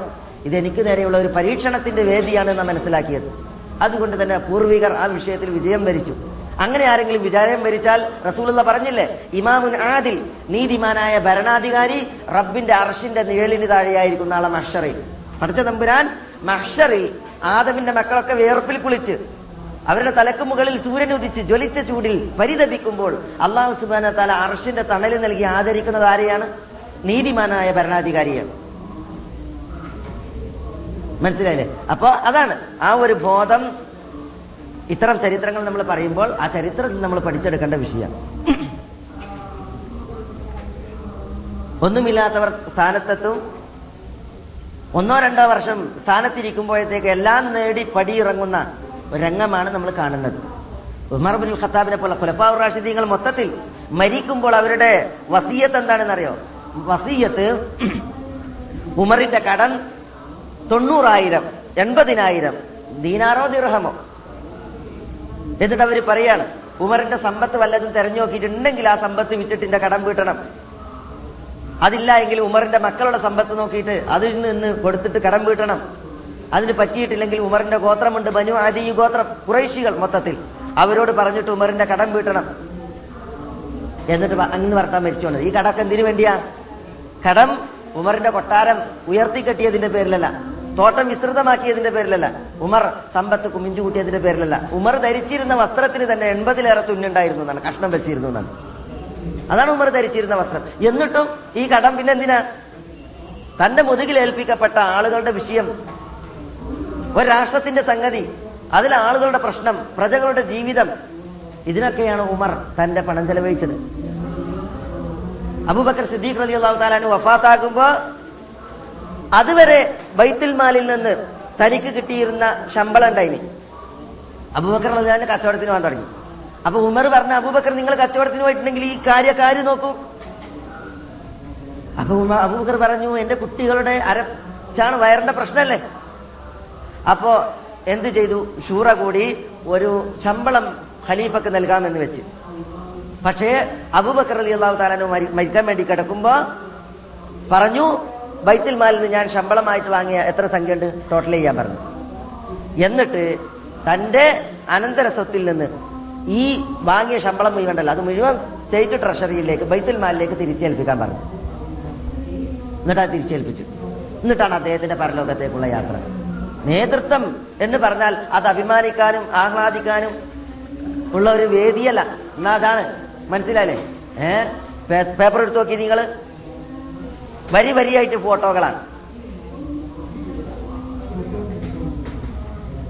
ഇത് എനിക്ക് നേരെയുള്ള ഒരു പരീക്ഷണത്തിന്റെ വേദിയാണ് എന്ന് മനസ്സിലാക്കിയത്. അതുകൊണ്ട് തന്നെ പൂർവികർ ആ വിഷയത്തിൽ വിജയം വരിച്ചു. അങ്ങനെ ആരെങ്കിലും വിചാരം ഭരിച്ചാൽ റസൂലുള്ള പറഞ്ഞില്ലേ ഇമാമുൻ ആദിൽ നീതിമാനായ ഭരണാധികാരി റബ്ബിന്റെ അർഷിന്റെ നിഴലിന് താഴെയായിരിക്കും ആളെ മഷറിൽ പഠിച്ച തമ്പുരാൻ മഷറിൽ ആദമിന്റെ മക്കളൊക്കെ വേർപ്പിൽ കുളിച്ച് അവരുടെ തലക്ക് മുകളിൽ സൂര്യൻ ഉദിച്ച് ജ്വലിച്ച ചൂടിൽ പരിതപിക്കുമ്പോൾ അള്ളാഹു സുബാന തല അർഷിന്റെ തണലിൽ നൽകി ആദരിക്കുന്നത് ആരെയാണ്? നീതിമാനായ ഭരണാധികാരിയാണ്. മനസ്സിലായില്ലേ? അപ്പൊ അതാണ്. ആ ഒരു ബോധം ഇത്തരം ചരിത്രങ്ങൾ നമ്മൾ പറയുമ്പോൾ ആ ചരിത്രത്തിൽ നമ്മൾ പഠിച്ചെടുക്കേണ്ട വിഷയമാണ്. ഒന്നുമില്ലാത്തവർ സ്ഥാനത്തെത്തും. ഒന്നോ രണ്ടോ വർഷം സ്ഥാനത്തിരിക്കുമ്പോഴത്തേക്ക് എല്ലാം നേടി പടിയിറങ്ങുന്ന രംഗമാണ് നമ്മൾ കാണുന്നത്. ഉമർ ബിൻ ഖത്താബിനെ പോലെ ഖുലഫാവ് റാഷിദീങ്ങൾ മൊത്തത്തിൽ മരിക്കുമ്പോൾ അവരുടെ വസീയത്ത് എന്താണെന്നറിയോ? വസീയത്ത് ഉമറിന്റെ കടം തൊണ്ണൂറായിരം എൺപതിനായിരം ദീനാറോ ദിർഹമോ. എന്നിട്ട് അവർ പറയാണ് ഉമറിന്റെ സമ്പത്ത് വല്ലതും തെരഞ്ഞു നോക്കിയിട്ടുണ്ടെങ്കിൽ ആ സമ്പത്ത് വിറ്റിട്ട് എന്റെ കടം വീട്ടണം. അതില്ല എങ്കിൽ ഉമറിന്റെ മക്കളുടെ സമ്പത്ത് നോക്കിയിട്ട് അതിൽ നിന്ന് കൊടുത്തിട്ട് കടം വീട്ടണം. അതിന് പറ്റിയിട്ടില്ലെങ്കിൽ ഉമറിന്റെ ഗോത്രമുണ്ട് ബനു ആദി ഗോത്രം കുറേശികൾ മൊത്തത്തിൽ. അവരോട് പറഞ്ഞിട്ട് ഉമറിന്റെ കടം വീട്ടണം. എന്നിട്ട് അന്ന് പറഞ്ഞാൽ മരിച്ചു ഈ കടക്ക് എന്തിനു വേണ്ടിയാ? കടം ഉമറിന്റെ കൊട്ടാരം ഉയർത്തി കെട്ടിയതിന്റെ പേരിലല്ല. തോട്ടം വിസ്തൃതമാക്കിയതിന്റെ പേരിലല്ല. ഉമർ സമ്പത്ത് കുമിഞ്ചു കൂട്ടിയതിന്റെ പേരിലല്ല. ഉമർ ധരിച്ചിരുന്ന വസ്ത്രത്തിന് തന്നെ എൺപതിലേറെ തുന്നുണ്ടായിരുന്നു എന്നാണ്. കഷ്ണം വെച്ചിരുന്നു എന്നാണ്. അതാണ് ഉമർ ധരിച്ചിരുന്ന വസ്ത്രം. എന്നിട്ടും ഈ കടം പിന്നെ എന്തിനാ തന്റെ മുതുകിൽ ഏൽപ്പിക്കപ്പെട്ട ആളുകളുടെ വിഷയം ഒരു രാഷ്ട്രത്തിന്റെ സംഗതി അതിൽ ആളുകളുടെ പ്രശ്നം പ്രജകളുടെ ജീവിതം ഇതിനൊക്കെയാണ് ഉമർ തന്റെ പണം ചെലവഴിച്ചത്. അബൂബക്കർ സിദ്ദീഖ് റലി അള്ളാഹു താലാന് വഫാത്താകുമ്പോ അതുവരെ ബൈത്തുൽ മാലിൽ നിന്ന് തനിക്ക് കിട്ടിയിരുന്ന ശമ്പളം ഉണ്ടായിനി. അബൂബക്കർ റലിയാന്റെ കച്ചവടത്തിന് പോകാൻ തുടങ്ങി. അപ്പൊ ഉമർ പറഞ്ഞ അബൂബക്കർ നിങ്ങൾ കച്ചവടത്തിന് പോയിട്ടുണ്ടെങ്കിൽ ഈ കാര്യം നോക്കൂ. അപ്പൊ അബൂബക്കർ പറഞ്ഞു എന്റെ കുട്ടികളുടെ അരച്ചാണ് വയറിന്റെ പ്രശ്നമല്ലേ? അപ്പോ എന്ത് ചെയ്തു? ഷൂറ കൂടി ഒരു ശമ്പളം ഖലീഫക്ക് നൽകാമെന്ന് വെച്ച്. പക്ഷേ അബൂബക്കർ അലി അള്ളാഹു താലാനു മരിക്കാൻ വേണ്ടി കിടക്കുമ്പോ പറഞ്ഞു ബൈത്തിൽ മാലിൽ നിന്ന് ഞാൻ ശമ്പളമായിട്ട് വാങ്ങിയ എത്ര സംഖ്യ ഉണ്ട് ടോട്ടൽ ചെയ്യാൻ പറഞ്ഞു. എന്നിട്ട് തന്റെ അനന്തര സ്വത്തിൽ നിന്ന് ഈ വാങ്ങിയ ശമ്പളം മുഴുവണ്ടല്ലോ അത് മുഴുവൻ സ്റ്റേറ്റ് ട്രഷറിയിലേക്ക് ബൈത്തുൽ മാലിലേക്ക് തിരിച്ചേൽപ്പിക്കാൻ പറഞ്ഞു. എന്നിട്ട് അത് തിരിച്ചേൽപ്പിച്ചു. എന്നിട്ടാണ് അദ്ദേഹത്തിന്റെ പരലോകത്തേക്കുള്ള യാത്ര. നേതൃത്വം എന്ന് പറഞ്ഞാൽ അത് അഭിമാനിക്കാനും ആഹ്ലാദിക്കാനും ഉള്ള ഒരു വേദിയല്ല. എന്നാ അതാണ്? മനസ്സിലായില്ലേ? ഏ? പേപ്പർ എടുത്തു നോക്കി നിങ്ങൾ വരി വരിയായിട്ട് ഫോട്ടോകളാണ്.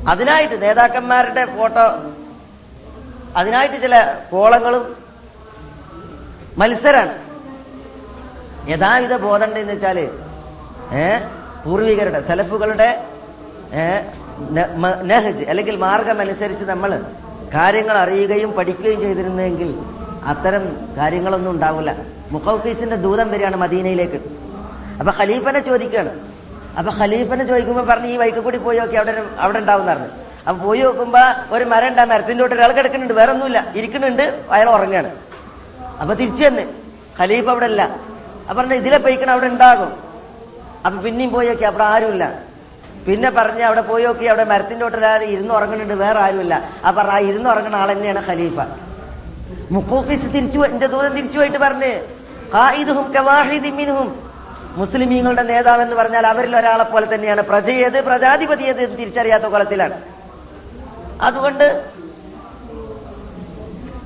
അതിനായിട്ട് നേതാക്കന്മാരുടെ ഫോട്ടോ അതിനായിട്ട് ചില കോളങ്ങളും മത്സരാണ്. യഥാവിധ ബോധണ്ടെന്ന് വെച്ചാൽ ഏ? പൂർവികരുടെ സെലഫുകളുടെ നഹജ് അല്ലെങ്കിൽ മാർഗം അനുസരിച്ച് നമ്മൾ കാര്യങ്ങൾ അറിയുകയും പഠിക്കുകയും ചെയ്തിരുന്നെങ്കിൽ അത്തരം കാര്യങ്ങളൊന്നും ഉണ്ടാവില്ല. മുഖൌഫീസിന്റെ ദൂരം വരികയാണ് മദീനയിലേക്ക്. അപ്പൊ ഖലീഫനെ ചോദിക്കുകയാണ്. അപ്പൊ ഖലീഫനെ ചോദിക്കുമ്പോൾ പറഞ്ഞു ഈ വൈക്ക് കൂടി പോയി നോക്കി അവിടെ അവിടെ ഉണ്ടാവും പറഞ്ഞു. അപ്പൊ പോയി നോക്കുമ്പോ ഒരു മരം ഉണ്ട് മരത്തിന്റെ തൊട്ട് ഒരാൾ കിടക്കുന്നുണ്ട് വേറെ ഒന്നുമില്ല ഇരിക്കുന്നുണ്ട് അയാൾ ഉറങ്ങാണ് അപ്പൊ തിരിച്ചു തന്നെ ഖലീഫ് അവിടെ അല്ല അപ്പൊ പറഞ്ഞു ഇതിലെ പൈക്കണ അവിടെ ഉണ്ടാകും. അപ്പൊ പിന്നെയും പോയി നോക്കി അവിടെ ആരുമില്ല. പിന്നെ പറഞ്ഞ് അവിടെ പോയി നോക്കി അവിടെ മരത്തിന്റെ തൊട്ടിൽ ഇരുന്ന് ഉറങ്ങുന്നുണ്ട് വേറെ ആരുമില്ല. അപ്പൊ ആ ഇരുന്ന് ഉറങ്ങുന്ന ആൾ തന്നെയാണ് ഖലീഫ. മുഖൂഫിസ് തിരിച്ചു എന്റെ ദൂരം തിരിച്ചു പോയിട്ട് പറഞ്ഞ് ഖായിദുഹും മുസ്ലിമീങ്ങളുടെ നേതാവ് എന്ന് പറഞ്ഞാൽ അവരിൽ ഒരാളെ പോലെ തന്നെയാണ്. പ്രജയത് പ്രജാധിപതിയത് എന്ന് തിരിച്ചറിയാത്ത കുളത്തിലാണ് അതുകൊണ്ട്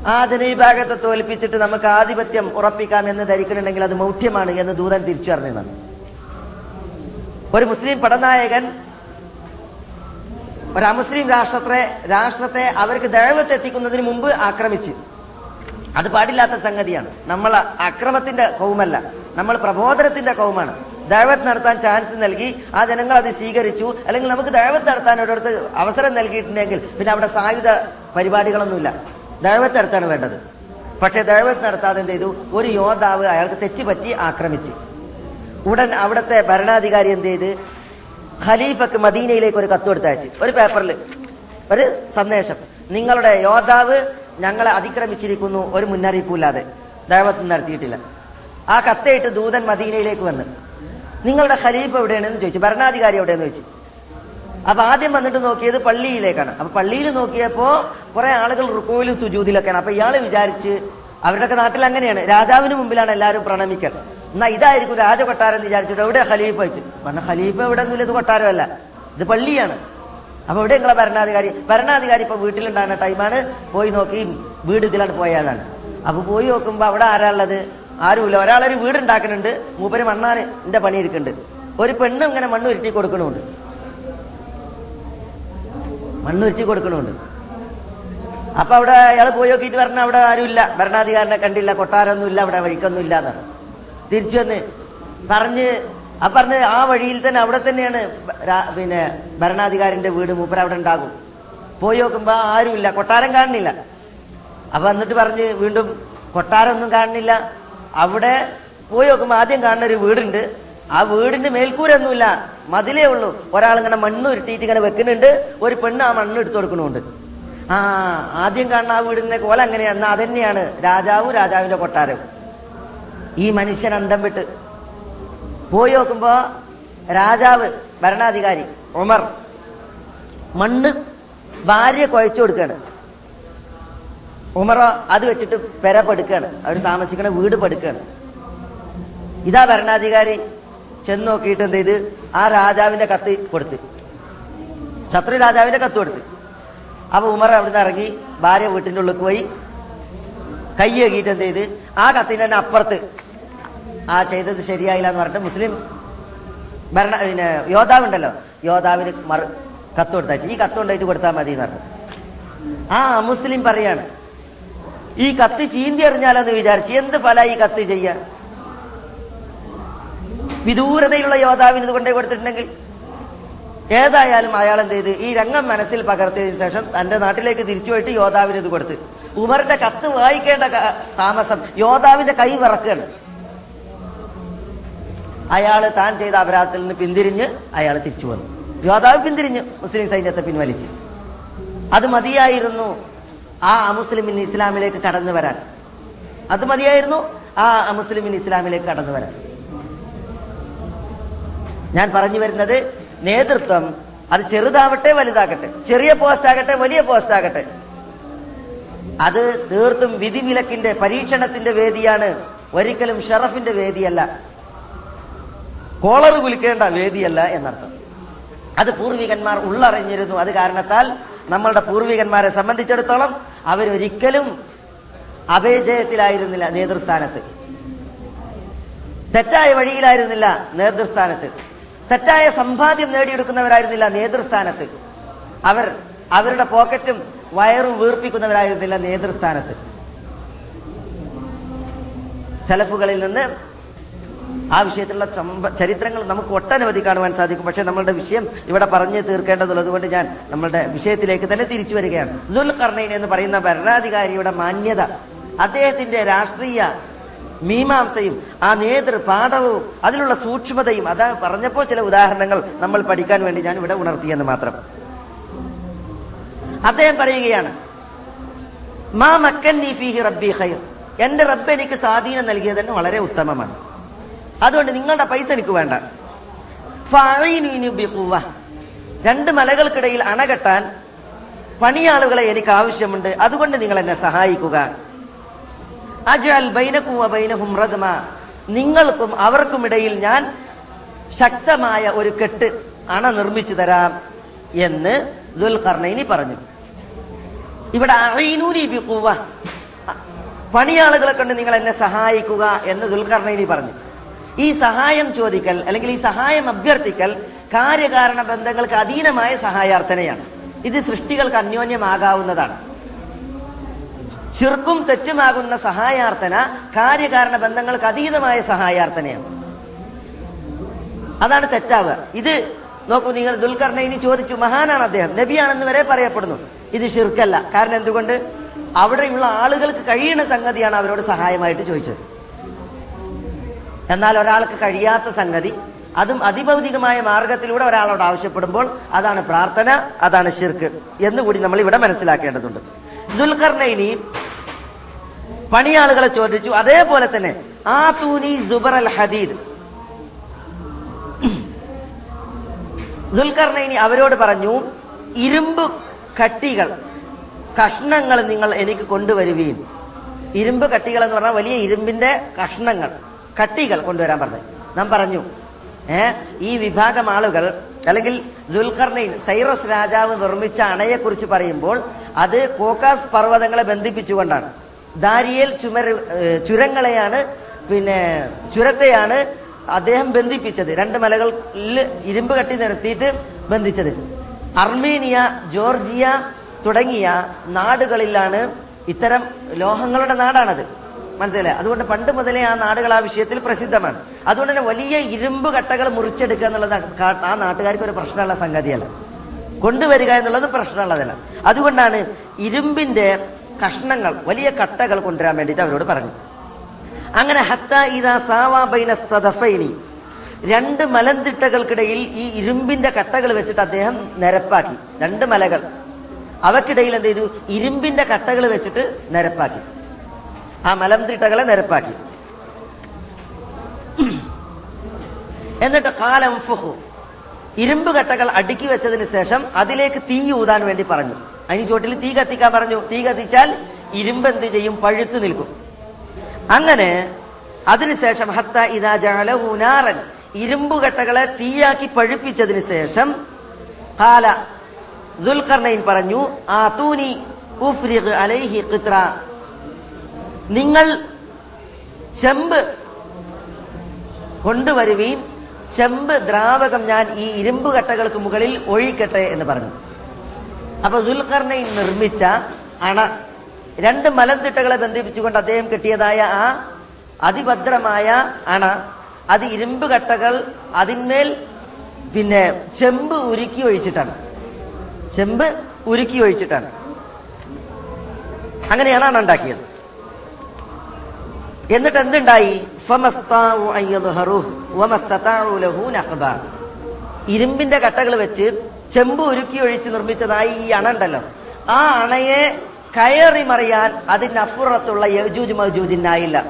ആ ജനവിഭാഗത്തെ തോൽപ്പിച്ചിട്ട് നമുക്ക് ആധിപത്യം ഉറപ്പിക്കാം എന്ന് ധരിക്കണമെങ്കിൽ അത് മൗഢ്യമാണ് എന്ന് ദൂതൻ തിരിച്ചു പറഞ്ഞതാണ് ഒരു മുസ്ലിം പടനായകൻ ഒരു അമുസ്ലിം രാഷ്ട്രത്തെ രാഷ്ട്രത്തെ അവർക്ക് ദൈവത്തെ എത്തിക്കുന്നതിന് മുമ്പ് ആക്രമിച്ച്. അത് പാടില്ലാത്ത സംഗതിയാണ്. നമ്മൾ അക്രമത്തിന്റെ കൗമല്ല. നമ്മൾ പ്രബോധനത്തിന്റെ കൗമാണ്. ദൈവത്ത് നടത്താൻ ചാൻസ് നൽകി ആ ജനങ്ങൾ അത് സ്വീകരിച്ചു അല്ലെങ്കിൽ നമുക്ക് ദൈവത്ത് നടത്താൻ ഒരിടത്ത് അവസരം നൽകിയിട്ടുണ്ടെങ്കിൽ പിന്നെ അവിടെ സായുധ പരിപാടികളൊന്നുമില്ല. ദൈവത്ത് നടത്താണ് വേണ്ടത്. പക്ഷെ ദൈവത്ത് നടത്താതെ എന്ത് ചെയ്തു? ഒരു യോദ്ധാവ് അയാൾക്ക് തെറ്റുപറ്റി ആക്രമിച്ച്. ഉടൻ അവിടുത്തെ ഭരണാധികാരി എന്ത് ചെയ്ത്? ഖലീഫക്ക് മദീനയിലേക്ക് ഒരു കത്ത് കൊടുത്തയച്ച്. ഒരു പേപ്പറിൽ ഒരു സന്ദേശം. നിങ്ങളുടെ യോദ്ധാവ് ഞങ്ങളെ അതിക്രമിച്ചിരിക്കുന്നു. ഒരു മുന്നറിയിപ്പില്ലാതെ ദൈവത്തിന് നടത്തിയിട്ടില്ല. ആ കത്തയിട്ട് ദൂതൻ മദീനയിലേക്ക് വന്ന് നിങ്ങളുടെ ഖലീഫ് എവിടെയാണെന്ന് ചോദിച്ചു. ഭരണാധികാരി എവിടെയെന്ന് ചോദിച്ചു. അപ്പൊ ആദ്യം വന്നിട്ട് നോക്കിയത് പള്ളിയിലേക്കാണ്. അപ്പൊ പള്ളിയിൽ നോക്കിയപ്പോ കുറെ ആളുകൾ റുക്കോയിലും സുജൂതിലൊക്കെയാണ്. അപ്പൊ ഇയാൾ വിചാരിച്ച് അവരുടെ നാട്ടിൽ അങ്ങനെയാണ് രാജാവിന് മുമ്പിലാണ് എല്ലാവരും പ്രണമിക്കൽ. എന്നാ ഇതായിരിക്കും രാജകൊട്ടാരം എന്ന് വിചാരിച്ചിട്ട് എവിടെ ഖലീഫ വെച്ചു? പറഞ്ഞ ഖലീഫ എവിടെ ഒന്നുമില്ല ഇത് കൊട്ടാരമല്ല. ഇത് പള്ളിയാണ്. അപ്പൊ ഇവിടെ നിങ്ങളെ ഭരണാധികാരി? ഭരണാധികാരി ഇപ്പൊ വീട്ടിലുണ്ടാകുന്ന ടൈമാണ് പോയി നോക്കി വീട് ഇതിലാണ് പോയാലാണ് അപ്പൊ പോയി നോക്കുമ്പോ അവിടെ ആരാ ഉള്ളത്? ആരുമില്ല. ഒരാളൊരു വീട് ഉണ്ടാക്കുന്നുണ്ട്. മൂപ്പര് മണ്ണാന് എന്റെ പണി ഇരിക്കുന്നുണ്ട് ഒരു പെണ്ണ് ഇങ്ങനെ മണ്ണ് ഉരുട്ടി കൊടുക്കണമുണ്ട് മണ്ണ് ഉരുട്ടി കൊടുക്കണമുണ്ട് അപ്പൊ അവിടെ അയാൾ പോയി നോക്കിയിട്ട് പറഞ്ഞ അവിടെ ആരുമില്ല. ഭരണാധികാരനെ കണ്ടില്ല. കൊട്ടാരമൊന്നുമില്ല. അവിടെ വഴിക്കൊന്നുമില്ല എന്നാണ്. തിരിച്ചു വന്ന് പറഞ്ഞ് ആ പറഞ്ഞ് ആ വഴിയിൽ തന്നെ അവിടെ തന്നെയാണ് പിന്നെ ഭരണാധികാരിന്റെ വീട് മൂപ്പര അവിടെ ഉണ്ടാകും. പോയി നോക്കുമ്പോ ആരുമില്ല കൊട്ടാരം കാണുന്നില്ല. അപ്പൊ എന്നിട്ട് പറഞ്ഞ് വീണ്ടും കൊട്ടാരം ഒന്നും കാണുന്നില്ല. അവിടെ പോയി നോക്കുമ്പോ ആദ്യം കാണുന്ന ഒരു വീടുണ്ട്. ആ വീടിന്റെ മേൽക്കൂരൊന്നുമില്ല മതിലേ ഉള്ളൂ. ഒരാൾ ഇങ്ങനെ മണ്ണ് ഉരുട്ടിയിട്ട് ഇങ്ങനെ വെക്കുന്നുണ്ട് ഒരു പെണ്ണ് ആ മണ്ണ് എടുത്തു കൊടുക്കുന്നുണ്ട്. ആ ആദ്യം കാണുന്ന ആ വീടിന്റെ കോല അങ്ങനെയാണ്. അതന്നെയാണ് രാജാവും രാജാവിന്റെ കൊട്ടാരവും. ഈ മനുഷ്യൻ അന്തം വിട്ട്. പോയി നോക്കുമ്പോ രാജാവ് ഭരണാധികാരി ഉമർ മണ്ണ് ഭാര്യ കുഴച്ചു കൊടുക്കാണ് ഉമറോ അത് വെച്ചിട്ട് പെര പടുക്കാണ് അവർ താമസിക്കണ വീട് പടുക്കാണ് ഇതാ ഭരണാധികാരി ചെന്ന് നോക്കിയിട്ട് എന്ത് ചെയ്ത്? ആ രാജാവിന്റെ കത്ത് കൊടുത്ത്. ശത്രു രാജാവിന്റെ കത്ത് കൊടുത്ത്. അപ്പൊ ഉമർ അവിടുന്ന് ഇറങ്ങി ഭാര്യ വീട്ടിന്റെ ഉള്ളിൽ പോയി കൈ കഴുകിയിട്ട് എന്ത് ചെയ്ത്? ആ കത്തിന് തന്നെ അപ്പുറത്ത് ആ ചെയ്തത് ശരിയായില്ല എന്ന് പറഞ്ഞിട്ട് മുസ്ലിം ഭരണ പിന്നെ യോദ്ധാവുണ്ടല്ലോ. യോദ്ധാവിന് മറു കത്ത് കൊടുത്താച്ചു ഈ കത്ത് കൊണ്ടായിട്ട് കൊടുത്താൽ മതി എന്ന് പറഞ്ഞു. ആ മുസ്ലിം പറയാണ് ഈ കത്ത് ചീന്തി എറിഞ്ഞാലെന്ന് വിചാരിച്ചു എന്ത് ഫല ഈ കത്ത് ചെയ്യ? വിദൂരതയിലുള്ള യോദ്ധാവിന് ഇത് കൊണ്ടേ കൊടുത്തിട്ടുണ്ടെങ്കിൽ ഏതായാലും അയാൾ എന്ത് ചെയ്ത് ഈ രംഗം മനസ്സിൽ പകർത്തിയതിനു ശേഷം തന്റെ നാട്ടിലേക്ക് തിരിച്ചു പോയിട്ട് യോദ്ധാവിന് ഇത് കൊടുത്ത്. ഉമറിന്റെ കത്ത് വായിക്കേണ്ട താമസം യോദ്ധാവിന്റെ കൈ വിറക്കുകയാണ്. അയാൾ താൻ ചെയ്ത അപരാധത്തിൽ നിന്ന് പിന്തിരിഞ്ഞ് അയാൾ തിരിച്ചു വന്നു. യോദ്ധാവ് പിന്തിരിഞ്ഞ് മുസ്ലിം സൈന്യത്തെ പിൻവലിച്ച്. അത് മതിയായിരുന്നു ആ അമുസ്ലിമിന് ഇസ്ലാമിലേക്ക് കടന്നു വരാൻ. അത് മതിയായിരുന്നു ആ അമുസ്ലിമിന് ഇസ്ലാമിലേക്ക് കടന്നു വരാൻ. ഞാൻ പറഞ്ഞു വരുന്നത് നേതൃത്വം അത് ചെറുതാവട്ടെ വലുതാകട്ടെ ചെറിയ പോസ്റ്റ് ആകട്ടെ വലിയ പോസ്റ്റ് ആകട്ടെ. അത് തീർത്തും വിധിവിലക്കിന്റെ പരീക്ഷണത്തിന്റെ വേദിയാണ് ഒരിക്കലും ഷറഫിന്റെ വേദിയല്ല. കോളർ കുലിക്കേണ്ട വേദിയല്ല എന്നർത്ഥം. അത് പൂർവികന്മാർ ഉള്ളറിഞ്ഞിരുന്നു. അത് കാരണത്താൽ നമ്മളുടെ പൂർവികന്മാരെ സംബന്ധിച്ചിടത്തോളം അവരൊരിക്കലും അപജയത്തിലായിരുന്നില്ല നേതൃസ്ഥാനത്ത്. തെറ്റായ വഴിയിലായിരുന്നില്ല നേതൃസ്ഥാനത്ത്. തെറ്റായ സമ്പാദ്യം നേടിയെടുക്കുന്നവരായിരുന്നില്ല നേതൃസ്ഥാനത്ത്. അവർ അവരുടെ പോക്കറ്റും വയറും വീർപ്പിക്കുന്നവരായിരുന്നില്ല നേതൃസ്ഥാനത്ത്. സെലഫുകളിൽ നിന്ന് ആ വിഷയത്തിലുള്ള ചരിത്രങ്ങൾ നമുക്ക് ഒട്ടനവധി കാണുവാൻ സാധിക്കും. പക്ഷെ നമ്മളുടെ വിഷയം ഇവിടെ പറഞ്ഞു തീർക്കേണ്ടതുള്ളത് കൊണ്ട് ഞാൻ നമ്മളുടെ വിഷയത്തിലേക്ക് തന്നെ തിരിച്ചു വരികയാണ്. ദുൽ ദുൽഖർണൈൻ എന്ന് പറയുന്ന ഭരണാധികാരിയുടെ മാന്യത അദ്ദേഹത്തിന്റെ രാഷ്ട്രീയ മീമാംസയും ആ നേതൃ പാഠവും അതിലുള്ള സൂക്ഷ്മതയും അതാ പറഞ്ഞപ്പോൾ ചില ഉദാഹരണങ്ങൾ നമ്മൾ പഠിക്കാൻ വേണ്ടി ഞാൻ ഇവിടെ ഉണർത്തിയെന്ന് മാത്രം. അദ്ദേഹം പറയുകയാണ് മാ മക്കന്നി ഫീഹി റബ്ബി ഖൈർ. എന്റെ റബ്ബ് എനിക്ക് സ്വാധീനം നൽകിയത് തന്നെ വളരെ ഉത്തമമാണ്. അതുകൊണ്ട് നിങ്ങളുടെ പൈസ എനിക്ക് വേണ്ട. രണ്ട് മലകൾക്കിടയിൽ അണ കെട്ടാൻ പണിയാളുകളെ എനിക്ക് ആവശ്യമുണ്ട്. അതുകൊണ്ട് നിങ്ങൾ എന്നെ സഹായിക്കുക. ബൈനക്കും റദ്മ. നിങ്ങൾക്കും അവർക്കും ഇടയിൽ ഞാൻ ശക്തമായ ഒരു കെട്ട് അണ നിർമ്മിച്ചു തരാം എന്ന് ദുൽഖർണൈനി പറഞ്ഞു. ഇവിടെ. പണിയാളുകളെ കൊണ്ട് നിങ്ങൾ എന്നെ സഹായിക്കുക എന്ന് ദുൽഖർണൈനി പറഞ്ഞു. ഈ സഹായം ചോദിക്കൽ അല്ലെങ്കിൽ ഈ സഹായം അഭ്യർത്ഥിക്കൽ കാര്യകാരണ ബന്ധങ്ങൾക്ക് അധീനമായ സഹായാർത്ഥനയാണ്. ഇത് സൃഷ്ടികൾക്ക് അന്യോന്യമാകാവുന്നതാണ്. ചെറുക്കും തെറ്റുമാകുന്ന സഹായാർത്ഥന കാര്യകാരണ ബന്ധങ്ങൾക്ക് അതീതമായ സഹായാർത്ഥനയാണ്. അതാണ് തെറ്റാവുക ഇത് നോക്കൂ നിങ്ങൾ ദുൽഖർണയിനി ചോദിച്ചു മഹാനാണ് അദ്ദേഹം. നബിയാണെന്ന് വരെ പറയപ്പെടുന്നു. ഇത് ഷിർക്കല്ല കാരണം എന്തുകൊണ്ട്? അവിടെയുള്ള ആളുകൾക്ക് കഴിയുന്ന സംഗതിയാണ് അവരോട് സഹായമായിട്ട് ചോദിച്ചത്. എന്നാൽ ഒരാൾക്ക് കഴിയാത്ത സംഗതി. അതും അതിഭൗതികമായ മാർഗത്തിലൂടെ ഒരാളോട് ആവശ്യപ്പെടുമ്പോൾ അതാണ് പ്രാർത്ഥന അതാണ് ഷിർക്ക് എന്നുകൂടി നമ്മൾ ഇവിടെ മനസ്സിലാക്കേണ്ടതുണ്ട്. ദുൽഖർണൈനി പണിയാളുകളെ ചോദിച്ചു അതേപോലെ തന്നെ ആ തൂനി സുബർ അൽ ഹദീദ്. ദുൽഖർണൈനി അവരോട് പറഞ്ഞു ഇരുമ്പ് കട്ടികൾ കഷ്ണങ്ങൾ നിങ്ങൾ എനിക്ക് കൊണ്ടുവരുവീൻ. ഇരുമ്പ് കട്ടികൾ എന്ന് പറഞ്ഞാൽ വലിയ ഇരുമ്പിന്റെ കഷ്ണങ്ങൾ. കട്ടികൾ കൊണ്ടുവരാൻ പറഞ്ഞു. നാം പറഞ്ഞു ഏ ഈ വിഭാഗം ആളുകൾ അല്ലെങ്കിൽ ദുൽഖർണൈൻ സൈറസ് രാജാവ് നിർമ്മിച്ച അണയെ കുറിച്ച് പറയുമ്പോൾ അത് കോക്കാസ് പർവതങ്ങളെ ബന്ധിപ്പിച്ചുകൊണ്ടാണ്. ദാരിയേൽ ചുമര ചുരങ്ങളെയാണ് പിന്നെ ചുരത്തെയാണ് അദ്ദേഹം ബന്ധിപ്പിച്ചത്. രണ്ട് മലകളിൽ ഇരുമ്പ് കട്ടി നിരത്തിയിട്ട് ബന്ധിച്ചത്. അർമേനിയ ജോർജിയ തുടങ്ങിയ നാടുകളിലാണ് ഇത്തരം ലോഹങ്ങളുടെ നാടാണത്. മനസ്സിലായി അതുകൊണ്ട് പണ്ട് മുതലേ ആ നാടുകൾ ആ വിഷയത്തിൽ പ്രസിദ്ധമാണ്. അതുകൊണ്ട് തന്നെ വലിയ ഇരുമ്പ് കട്ടകൾ മുറിച്ചെടുക്കുക എന്നുള്ളത് ആ- ആ നാട്ടുകാർക്ക് ഒരു പ്രശ്നമുള്ള സംഗതിയല്ല. കൊണ്ടുവരിക എന്നുള്ളത് പ്രശ്നമുള്ളതല്ല. അതുകൊണ്ടാണ് ഇരുമ്പിന്റെ കഷ്ണങ്ങൾ വലിയ കട്ടകൾ കൊണ്ടുവരാൻ വേണ്ടിയിട്ട് അവരോട് പറഞ്ഞു അങ്ങനെ ഹത്ത ഇതാ സാവാബൈന സദഫൈനി. രണ്ട് മലന്തിട്ടകൾക്കിടയിൽ ഈ ഇരുമ്പിന്റെ കട്ടകൾ വെച്ചിട്ട് അദ്ദേഹം നിരപ്പാക്കി. രണ്ട് മലകൾ. അവക്കിടയിൽ എന്ത് ചെയ്തു? ഇരുമ്പിന്റെ കട്ടകൾ വെച്ചിട്ട് നിരപ്പാക്കി. ആ മലംതിട്ടകളെ നിരപ്പാക്കി. എന്നിട്ട് കാലം ഫുഹു. ഇരുമ്പ് കട്ടകൾ അടുക്കി വെച്ചതിന് ശേഷം അതിലേക്ക് തീ ഊതാൻ വേണ്ടി പറഞ്ഞു. അതിന് ചോട്ടിൽ തീ കത്തിക്കാൻ പറഞ്ഞു. തീ കത്തിച്ചാൽ ഇരുമ്പ് എന്ത് ചെയ്യും? പഴുത്തു നിൽക്കും. അങ്ങനെ അതിനുശേഷം ഹത്ത ഇതാ ജഅലഹു നാറൻ. ഇരുമ്പ് കട്ടകളെ തീയാക്കി പഴുപ്പിച്ചതിന് ശേഷം കാല ദുൽഖർണയിൻ പറഞ്ഞു ആ തൂനി അലൈഹി നിങ്ങൾ ചെമ്പ് കൊണ്ടുവരുവീൻ ചെമ്പ് ദ്രാവകം ഞാൻ ഈ ഇരുമ്പ് കട്ടകൾക്ക് മുകളിൽ ഒഴിക്കട്ടെ എന്ന് പറഞ്ഞു. അപ്പൊ ദുൽഖർണയിൽ നിർമ്മിച്ച അണ രണ്ട് മലന്തിട്ടകളെ ബന്ധിപ്പിച്ചുകൊണ്ട് അദ്ദേഹം കെട്ടിയതായ ആ അതിഭദ്രമായ അണ അത് ഇരുമ്പ് കട്ടകൾ അതിന്മേൽ പിന്നെ ചെമ്പ് ഉരുക്കി ഒഴിച്ചിട്ടാണ്. ചെമ്പ് ഉരുക്കി ഒഴിച്ചിട്ടാണ്. അങ്ങനെയാണ് അണ ഉണ്ടാക്കിയത്. എന്നിട്ട് എന്തുണ്ടായി. ഇരുമ്പിന്റെ കട്ടകൾ വെച്ച് ചെമ്പ് ഉരുക്കി ഒഴിച്ച് നിർമ്മിച്ചതായി ഈ അണ ഉണ്ടല്ലോ. ആ അണയെ കയറി മറിയാൻ അതിനപ്പുറത്തുള്ള യജൂജ് മജൂജിനായില്ല.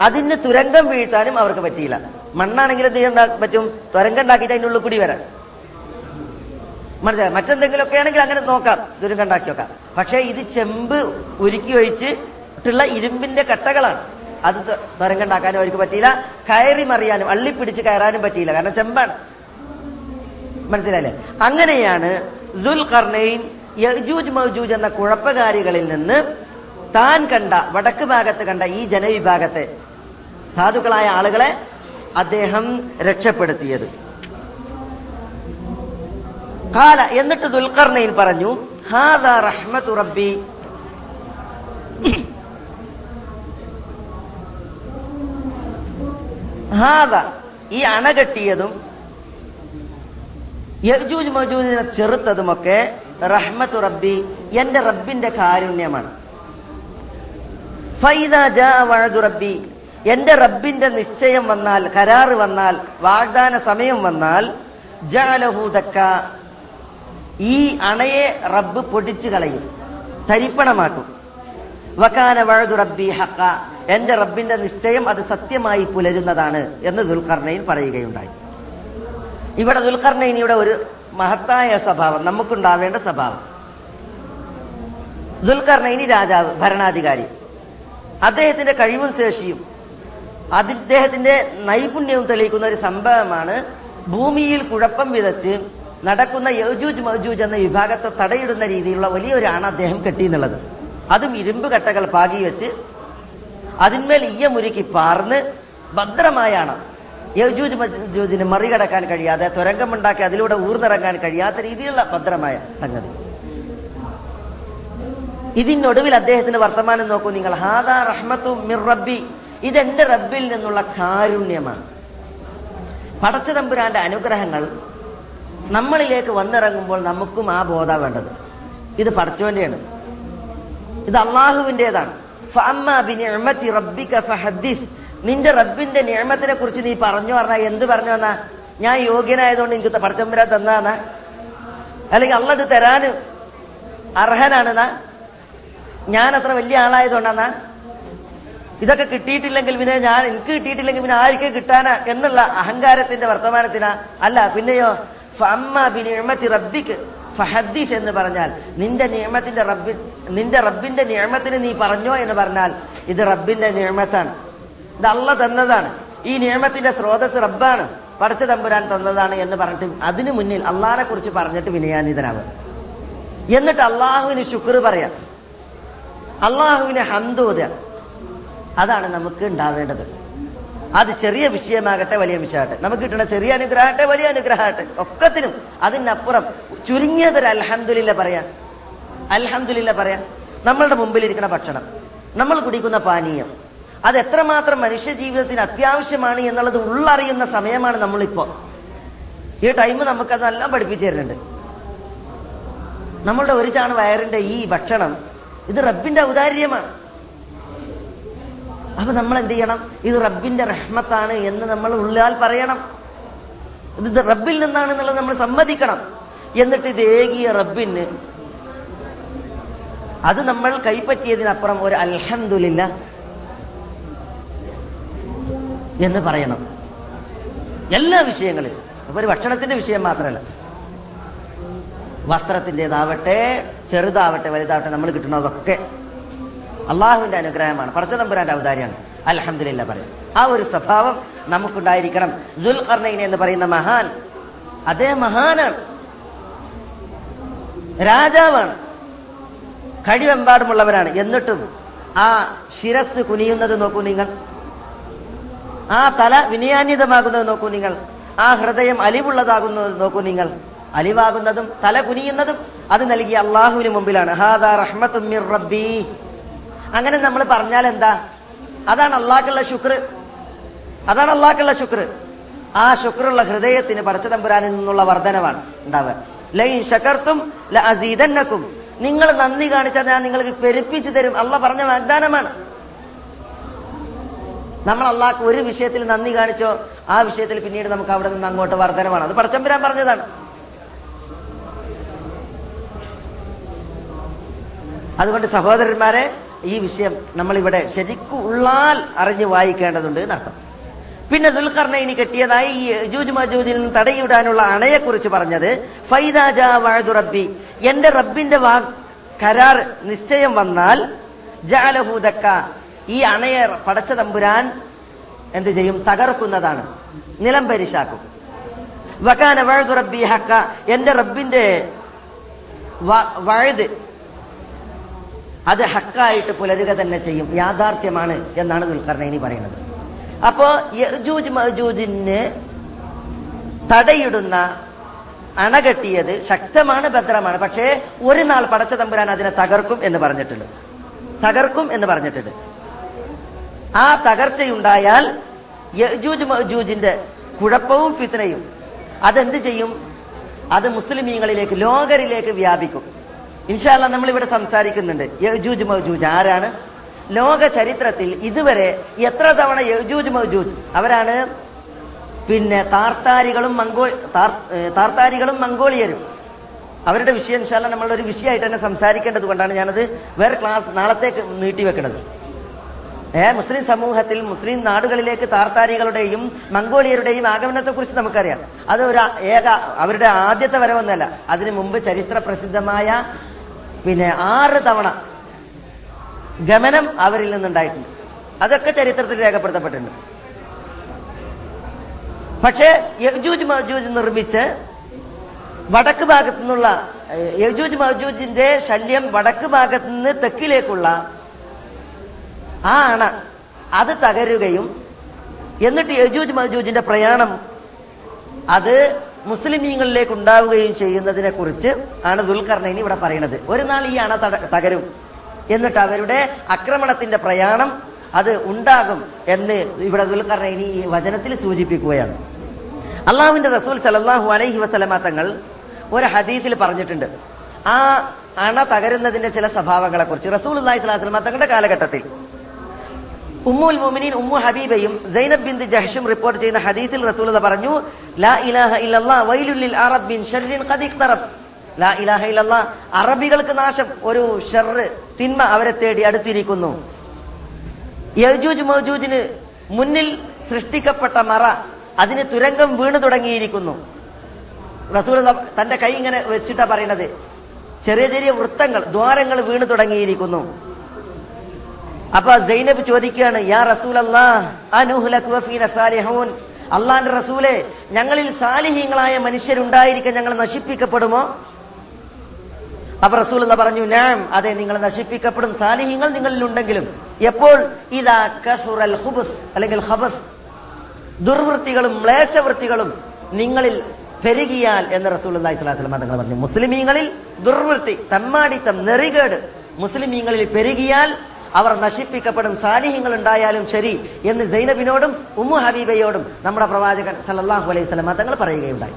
അതിന് തുരങ്കം വീഴ്ത്താനും അവർക്ക് പറ്റിയില്ല. മണ്ണാണെങ്കിൽ എന്ത് ചെയ്യാൻ പറ്റും? തുരങ്കം ഉണ്ടാക്കിയിട്ട് അതിനുള്ളിൽ കൂടി വരാൻ. മനസ്സിലായി മറ്റെന്തെങ്കിലുമൊക്കെ ആണെങ്കിൽ അങ്ങനെ നോക്കാം. ദുരങ്കം ഉണ്ടാക്കി നോക്കാം പക്ഷേ ഇത് ചെമ്പ് ഉരുക്കി ഒഴിച്ചിട്ടുള്ള ഇരുമ്പിന്റെ കട്ടകളാണ്. അത് തുരങ്കം ഉണ്ടാക്കാനും അവർക്ക് പറ്റിയില്ല. കയറി മറിയാനും അള്ളിപ്പിടിച്ച് കയറാനും പറ്റിയില്ല. കാരണം ചെമ്പാണ്. മനസ്സിലായില്ലേ? അങ്ങനെയാണ് ദുൽഖർണൈൻ യജൂജ് മൗജൂജ് എന്ന കുഴപ്പകാരികളിൽ നിന്ന് താൻ കണ്ട വടക്ക് ഭാഗത്ത് കണ്ട ഈ ജനവിഭാഗത്തെ സാധുക്കളായ ആളുകളെ അദ്ദേഹം രക്ഷപ്പെടുത്തിയത്. കാല എന്നിട്ട് ദുൽഖർണയിൻ പറഞ്ഞു റബ്ബി. ഹാദ ഈ അണ കെട്ടിയതും യജൂജ് മജൂജിനെ ചെറുത്തതുമൊക്കെ റഹ്മത്തു റബ്ബി എന്റെ റബ്ബിന്റെ കാരുണ്യമാണ്. ഫൈദ റബ്ബി എന്റെ റബ്ബിന്റെ നിശ്ചയം വന്നാൽ കരാറ് വന്നാൽ വാഗ്ദാന സമയം വന്നാൽ ഈ അണയെ റബ്ബ് പൊടിച്ചു കളയും തരിപ്പണമാക്കും. വക്കാന വഴതു റബ്ബി ഹക്ക എന്റെ റബ്ബിന്റെ നിശ്ചയം അത് സത്യമായി പുലരുന്നതാണ് എന്ന് ദുൽഖർണയിൻ പറയുകയുണ്ടായി. ഇവിടെ ദുൽഖർണയിനിയുടെ ഒരു മഹത്തായ സ്വഭാവം നമുക്കുണ്ടാവേണ്ട സ്വഭാവം. ദുൽഖർണയിനി രാജാവ് ഭരണാധികാരി. അദ്ദേഹത്തിന്റെ കഴിവും ശേഷിയും അദ്ദേഹത്തിന്റെ നൈപുണ്യവും തെളിയിക്കുന്ന ഒരു സംഭവമാണ് ഭൂമിയിൽ കുഴപ്പം വിതച്ച് നടക്കുന്ന യജൂജ് മജൂജ് എന്ന വിഭാഗത്തെ തടയിടുന്ന രീതിയിലുള്ള വലിയൊരാണ് അദ്ദേഹം കെട്ടിയെന്നുള്ളത്. അതും ഇരുമ്പ് കട്ടകൾ പാകി വെച്ച് അതിന്മേൽ ഈയമുരുക്കി പാർന്ന് ഭദ്രമായാണ്. യജൂജ് മജൂജിന് മറികടക്കാൻ കഴിയാതെ തുരങ്കമുണ്ടാക്കി അതിലൂടെ ഊർന്നിറങ്ങാൻ കഴിയാത്ത രീതിയിലുള്ള ഭദ്രമായ സംഗതി. ഇതിനൊടുവിൽ അദ്ദേഹത്തിന് വർത്തമാനം നോക്കൂ നിങ്ങൾ. ഹാദാ റഹ്മത്തു മിർ റബ്ബി. ഇതെന്റെ റബ്ബിൽ നിന്നുള്ള കാരുണ്യമാണ്. പടച്ചതമ്പുരാന്റെ അനുഗ്രഹങ്ങൾ നമ്മളിലേക്ക് വന്നിറങ്ങുമ്പോൾ നമുക്കും ആ ബോധ വേണ്ടത്. ഇത് പടച്ചോന്റെയാണ് ഇത് അള്ളാഹുവിന്റെതാണ്. നിന്റെ റബ്ബിന്റെ നിയമത്തിനെ കുറിച്ച് നീ പറഞ്ഞു പറഞ്ഞാ എന്ത് പറഞ്ഞു എന്നാ ഞാൻ യോഗ്യനായതുകൊണ്ട് എനിക്ക് പടച്ചമ്പുരാൻ തന്നാന്നാ? അല്ലെങ്കിൽ അള്ളത് തരാന് അർഹനാണെന്നാ? ഞാൻ അത്ര വലിയ ആളായതുകൊണ്ടാന്നാ? ഇതൊക്കെ കിട്ടിയിട്ടില്ലെങ്കിൽ പിന്നെ ഞാൻ എനിക്ക് കിട്ടിയിട്ടില്ലെങ്കിൽ പിന്നെ ആർക്കും കിട്ടാനാ? എന്നുള്ള അഹങ്കാരത്തിന്റെ വർത്തമാനത്തിനാ. അല്ല പിന്നെയോ? ഫഹദ്ദിസ് എന്ന് പറഞ്ഞാൽ നിന്റെ നിയമത്തിന്റെ റബ്ബി നിന്റെ റബ്ബിന്റെ നിയമത്തിന് നീ പറഞ്ഞോ എന്ന് പറഞ്ഞാൽ ഇത് റബ്ബിന്റെ നിയമത്താണ് ഇത് അള്ള തന്നതാണ്. ഈ നിയമത്തിന്റെ സ്രോതസ് റബ്ബാണ്. പടച്ച തമ്പുരാൻ തന്നതാണ് എന്ന് പറഞ്ഞിട്ട് അതിനു മുന്നിൽ അള്ളാഹിനെ കുറിച്ച് പറഞ്ഞിട്ട് വിനയാനിതനാവുക എന്നിട്ട് അള്ളാഹുവിന് ശുക്ർ പറയാം. അള്ളാഹുവിനെ ഹന്തോദ അതാണ് നമുക്ക് ഉണ്ടാവേണ്ടത്. അത് ചെറിയ വിഷയമാകട്ടെ വലിയ വിഷയമാകട്ടെ. നമുക്ക് കിട്ടുന്ന ചെറിയ അനുഗ്രഹമാകട്ടെ വലിയ അനുഗ്രഹമാകട്ടെ. ഒക്കത്തിനും അതിനപ്പുറം ചുരുങ്ങിയതൊരു അൽഹംദുലില്ല പറയാം. അൽഹംദുലില്ല പറയാം. നമ്മളുടെ മുമ്പിൽ ഇരിക്കുന്ന ഭക്ഷണം നമ്മൾ കുടിക്കുന്ന പാനീയം അത് എത്രമാത്രം മനുഷ്യ ജീവിതത്തിന് അത്യാവശ്യമാണ് എന്നുള്ളത് ഉള്ളറിയുന്ന സമയമാണ് നമ്മളിപ്പോ. ഈ ടൈം നമുക്കത് നല്ല പഠിപ്പിച്ചു തരുന്നുണ്ട്. നമ്മളുടെ ഒരു ചാണ് വയറിന്റെ ഈ ഭക്ഷണം ഇത് റബ്ബിന്റെ ഔദാര്യമാണ്. അപ്പൊ നമ്മൾ എന്ത് ചെയ്യണം? ഇത് റബ്ബിന്റെ റഹ്മത്താണ് എന്ന് നമ്മൾ ഉള്ളാൽ പറയണം. ഇത് റബ്ബിൽ നിന്നാണ് എന്നുള്ളത് നമ്മൾ സമ്മതിക്കണം. എന്നിട്ട് ഇത് ഏകിയ റബ്ബിന് അത് നമ്മൾ കൈപ്പറ്റിയതിനപ്പുറം ഒരു അൽഹന്തുലില്ല എന്ന് പറയണം. എല്ലാ വിഷയങ്ങളിലും. അപ്പൊ ഒരു ഭക്ഷണത്തിന്റെ വിഷയം മാത്രമല്ല. വസ്ത്രത്തിന്റെതാവട്ടെ ചെറുതാവട്ടെ വലുതാവട്ടെ നമ്മൾ കിട്ടുന്നതൊക്കെ. അള്ളാഹുവിന്റെ അനുഗ്രഹമാണ്. പടച്ചതമ്പുരാന്റെ ഔദാര്യമാണ്. അലഹമില്ല പറയും. ആ ഒരു സ്വഭാവം നമുക്കുണ്ടായിരിക്കണം. ദുൽ എന്ന് പറയുന്ന മഹാൻ അതേ മഹാനാണ്. രാജാവാണ്. കഴിവെമ്പാടുമുള്ളവരാണ് എന്നിട്ടും ആ ശിരസ് കുനിയുന്നത് നോക്കൂ നിങ്ങൾ. ആ തല വിനയാന്യതമാകുന്നത് നോക്കൂ നിങ്ങൾ. ആ ഹൃദയം അലിവുള്ളതാകുന്നത് നോക്കൂ നിങ്ങൾ. അലിവാകുന്നതും തല കുനിയുന്നതും അത് നൽകിയ അള്ളാഹുവിന് മുമ്പിലാണ്. ഹാദാ റഹ്മത്തും റബ്ബീ. അങ്ങനെ നമ്മൾ പറഞ്ഞാൽ എന്താ? അതാണ് അള്ളാഹ്ക്കുള്ള ശുക്ർ. അതാണ് അള്ളാഹ്ക്കുള്ള ശുക്ർ. ആ ശുക്രുള്ള ഹൃദയത്തിന് പടച്ചതമ്പുരാനിൽ നിന്നുള്ള വർധനവാണ് ഉണ്ടാവുക. നിങ്ങൾ നന്ദി കാണിച്ചാൽ ഞാൻ നിങ്ങൾക്ക് പെരുപ്പിച്ചു തരും. അള്ള പറഞ്ഞ വാഗ്ദാനമാണ്. നമ്മൾ അള്ളാഹ്ക്ക് ഒരു വിഷയത്തിൽ നന്ദി കാണിച്ചോ ആ വിഷയത്തിൽ പിന്നീട് നമുക്ക് അവിടെ നിന്ന് അങ്ങോട്ട് വർധനമാണ് അത് പടച്ചമ്പുരാൻ പറഞ്ഞതാണ്. അതുകൊണ്ട് സഹോദരന്മാരെ ഈ വിഷയം നമ്മൾ ഇവിടെ ശരിക്കും ഉള്ളാൽ അറിഞ്ഞു വായിക്കേണ്ടതുണ്ട് എന്നർത്ഥം. പിന്നെ ദുൽഖർണയിനി കെട്ടിയതായി ഈ യജൂജ് മജൂജിൽ നിന്ന് തടയിടാനുള്ള അണയെക്കുറിച്ച് പറഞ്ഞത് ഫൈദാജ വാഴു റബ്ബി എന്റെ റബ്ബിന്റെ വാ കരാർ നിശ്ചയം വന്നാൽ ജാലഹൂദക്ക ഈ അണയെ പടച്ച തമ്പുരാൻ എന്ത് ചെയ്യും? തകർക്കുന്നതാണ്. നിലം പരിശാക്കും. വക്കാന വാഴു റബ്ബി ഹക്ക എന്റെ റബ്ബിന്റെ വഴുത് അത് ഹക്കായിട്ട് പുലരുക തന്നെ ചെയ്യും. യാഥാർത്ഥ്യമാണ് എന്നാണ് ദുൽഖർണൈനി പറയുന്നത്. അപ്പോ യജൂജ് മജൂജിന് തടയിടുന്ന അണകെട്ടിയത് ശക്തമാണ് ഭദ്രമാണ്. പക്ഷേ ഒരു നാൾ പടച്ച തമ്പുരാൻ അതിനെ തകർക്കും എന്ന് പറഞ്ഞിട്ടുണ്ട്. തകർക്കും എന്ന് പറഞ്ഞിട്ടുണ്ട്. ആ തകർച്ചയുണ്ടായാൽ യജൂജ് മജൂജിന്റെ കുഴപ്പവും ഫിത്തനയും അതെന്ത് ചെയ്യും? അത് മുസ്ലിമീങ്ങളിലേക്ക് ലോകരിലേക്ക് വ്യാപിക്കും. ഇൻഷാല്ല നമ്മൾ ഇവിടെ സംസാരിക്കുന്നുണ്ട്. യജൂജ് മൗജൂജ്. ആരാണ്? ലോക ചരിത്രത്തിൽ ഇതുവരെ എത്ര തവണ യജൂജ് മൗജൂജ്? അവരാണ് പിന്നെ താർത്താരികളും മംഗോ താർത്താരികളും മംഗോളിയരും. അവരുടെ വിഷയം ഇൻഷാല്ല നമ്മളൊരു വിഷയമായിട്ട് തന്നെ സംസാരിക്കേണ്ടത് കൊണ്ടാണ് ഞാനത് വേറെ ക്ലാസ് നാളത്തേക്ക് നീട്ടിവെക്കുന്നത് ഏ മുസ്ലിം സമൂഹത്തിൽ മുസ്ലിം നാടുകളിലേക്ക് താർത്താരികളുടെയും മംഗോളിയരുടെയും ആഗമനത്തെ കുറിച്ച് നമുക്കറിയാം. അത് ഒരു ഏക അവരുടെ ആദ്യത്തെ വരവൊന്നല്ല. അതിനു മുമ്പ് ചരിത്ര പ്രസിദ്ധമായ പിന്നെ ആറ് തവണ ഗമനം അവരിൽ നിന്നുണ്ടായിട്ടുണ്ട്. അതൊക്കെ ചരിത്രത്തിൽ രേഖപ്പെടുത്തപ്പെട്ടിട്ടുണ്ട്. പക്ഷേ യജൂജ് മജൂജ് നിർമ്മിച്ച് വടക്ക് ഭാഗത്തു നിന്നുള്ള യജൂജ് മജൂജിന്റെ ശല്യം വടക്ക് ഭാഗത്തു നിന്ന് തെക്കിലേക്കുള്ള ആ അണ അത് തകരുകയും എന്നിട്ട് യജൂജ് മജൂജിന്റെ പ്രയാണം അത് മുസ്ലിമീങ്ങളിലേക്ക് ഉണ്ടാവുകയും ചെയ്യുന്നതിനെ കുറിച്ച് ആണ് ദുൽഖർണൈനി ഇവിടെ പറയുന്നത്. ഒരു നാൾ ഈ അണ തകരും. എന്നിട്ട് അവരുടെ ആക്രമണത്തിന്റെ പ്രയാണം അത് ഉണ്ടാകും എന്ന് ഇവിടെ ദുൽഖർണൈനി ഈ വചനത്തിൽ സൂചിപ്പിക്കുകയാണ്. അള്ളാഹുവിന്റെ റസൂൽ സലല്ലാഹു അലൈഹി വസലമ തങ്ങൾ ഒരു ഹദീസിൽ പറഞ്ഞിട്ടുണ്ട്. ആ അണ തകരുന്നതിന്റെ ചില സ്വഭാവങ്ങളെ കുറിച്ച് റസൂൽ അള്ളാഹി സ്വലാസ്ലമ തങ്ങളുടെ കാലഘട്ടത്തിൽ ഉമ്മുൽ മുമിനീൻ ഉമ്മു ഹബീബയും സൈനബ് ബിന്ദ് ജഹ്ഷും റിപ്പോർട്ട് ചെയ്യുന്ന ഹദീസിൽ റസൂലത പറഞ്ഞു ലാ ഇലാഹ ഇല്ലല്ലാ വൈലുല്ലിൽ അറബ് ബിൻ ഷർരിൻ ഖദിഖ്തറബ് ലാ ഇലാഹ ഇല്ലല്ലാ അറബികൾക്ക് നാശം ഒരു ഷർറ് തിന്മ അവരെ തേടി അടുത്തിരിക്കുന്നു. യജൂജ് മൗജൂജിന് മുന്നിൽ സൃഷ്ടിക്കപ്പെട്ട മറ അതിന് തുരങ്കം വീണു തുടങ്ങിയിരിക്കുന്നു. റസൂൽ തന്റെ കൈ ഇങ്ങനെ വെച്ചിട്ടാ പറയുന്നത് ചെറിയ ചെറിയ വൃത്തങ്ങൾ ദ്വാരങ്ങൾ വീണു തുടങ്ങിയിരിക്കുന്നു. അപ്പൊ സൈനബ് ചോദിക്കുകയാണ് യാ റസൂൽ അള്ളാന്റെ റസൂലെ ഞങ്ങളിൽ സാലിഹീങ്ങളായ മനുഷ്യരുണ്ടായിരിക്കെ ഞങ്ങൾ നശിപ്പിക്കപ്പെടുമോ? അപ്പൊ റസൂൽ പറഞ്ഞു നാം അതെ നിങ്ങൾ നശിപ്പിക്കപ്പെടും. സാലിഹീങ്ങൾ നിങ്ങളിൽ ഉണ്ടെങ്കിലും എപ്പോൾ? ഇതാ കസുറൽ ഹുബസ് അല്ലെങ്കിൽ ഹബസ് ദുർവൃത്തികളും മ്ലേച്ഛവൃത്തികളും നിങ്ങളിൽ പെരുകിയാൽ എന്ന് റസൂൽ അള്ളാഹി സ്വലാസ്ലം തങ്ങൾ പറഞ്ഞു. മുസ്ലിമീങ്ങളിൽ ദുർവൃത്തി തമ്മാടിത്തം നെറികേട് മുസ്ലിമീങ്ങളിൽ പെരുകിയാൽ അവർ നശിപ്പിക്കപ്പെടും സാലിഹ്യങ്ങൾ ഉണ്ടായാലും ശരി എന്ന് സൈനബിനോടും ഉമ്മു ഹബീബയോടും നമ്മുടെ പ്രവാചകൻ സല്ലല്ലാഹു അലൈഹി സ്വലമ തങ്ങൾ പറയുകയുണ്ടായി.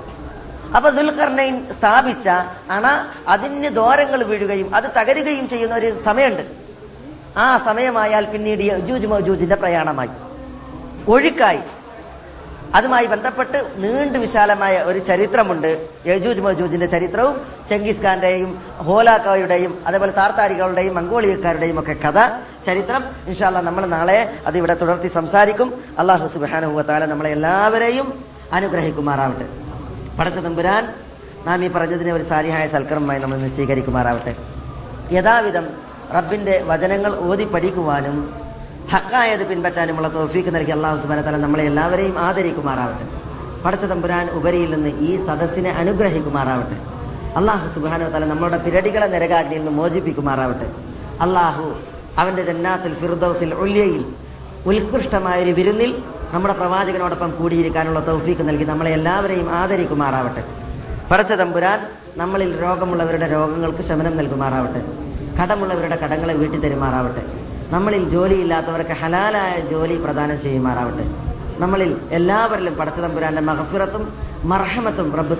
അപ്പൊ ദുൽഖർണൈൻ സ്ഥാപിച്ച അണ അതിന് ദോരങ്ങൾ വീഴുകയും അത് തകരുകയും ചെയ്യുന്ന ഒരു സമയമുണ്ട്. ആ സമയമായാൽ പിന്നീട് യജൂജ് പ്രയാണമായി. ഒഴുക്കായി. അതുമായി ബന്ധപ്പെട്ട് നീണ്ടു വിശാലമായ ഒരു ചരിത്രമുണ്ട്. യജൂജ് മജൂജിന്റെ ചരിത്രവും ചെങ്കിസ് ഖാന്റെയും ഹോലാക്കയുടെയും അതേപോലെ താർത്താരികളുടെയും മംഗോളിയക്കാരുടെയും ഒക്കെ കഥ ചരിത്രം. ഇൻഷാല്ല നമ്മൾ നാളെ അത് ഇവിടെ തുടർത്തി സംസാരിക്കും. അള്ളാഹു സുബാനുഭവത്താല നമ്മളെ എല്ലാവരെയും അനുഗ്രഹിക്കുമാറാവട്ടെ. പടച്ച തമ്പുരാൻ നാം ഈ പറഞ്ഞതിനെ ഒരു സാരിഹായ സൽക്കരമായി നമ്മൾ സ്വീകരിക്കുമാറാവട്ടെ യഥാവിധം റബ്ബിന്റെ വചനങ്ങൾ ഓതി പഠിക്കുവാനും ഹക്കായത് പിൻപറ്റാനുമുള്ള തോഫീക്ക് നൽകി അള്ളാഹു സുബാന തല നമ്മളെ എല്ലാവരെയും ആദരിക്കുമാറാവട്ടെ. പടച്ച തമ്പുരാൻ ഉപരിയിൽ നിന്ന് ഈ സദസ്സിനെ അനുഗ്രഹിക്കുമാറാവട്ടെ. അള്ളാഹു സുബാന തല നമ്മളുടെ പിരടികളെ നരകാജ്ഞയിൽ നിന്ന് മോചിപ്പിക്കുമാറാവട്ടെ. അള്ളാഹു അവന്റെ ജന്നാത്തിൽ ഫിർദൌസിൽ ഉല്യയിൽ ഉത്കൃഷ്ടമായ ഒരു വിരുന്നിൽ നമ്മുടെ പ്രവാചകനോടൊപ്പം കൂടിയിരിക്കാനുള്ള തൗഫീക്ക് നൽകി നമ്മളെ എല്ലാവരെയും ആദരിക്കുമാറാവട്ടെ. പടച്ച തമ്പുരാൻ നമ്മളിൽ രോഗമുള്ളവരുടെ രോഗങ്ങൾക്ക് ശമനം നൽകുമാറാവട്ടെ. കടമുള്ളവരുടെ കടങ്ങളെ വീട്ടി തരുമാറാവട്ടെ നമ്മളിൽ ജോലിയില്ലാത്തവർക്ക് ഹലാലായ ജോലി പ്രദാനം ചെയ്യുമാറാവട്ടെ. നമ്മളിൽ എല്ലാവരിലും പടച്ചതമ്പുരാന്റെ മഹഫിറത്തും മർഹമത്തും റബ്ബ്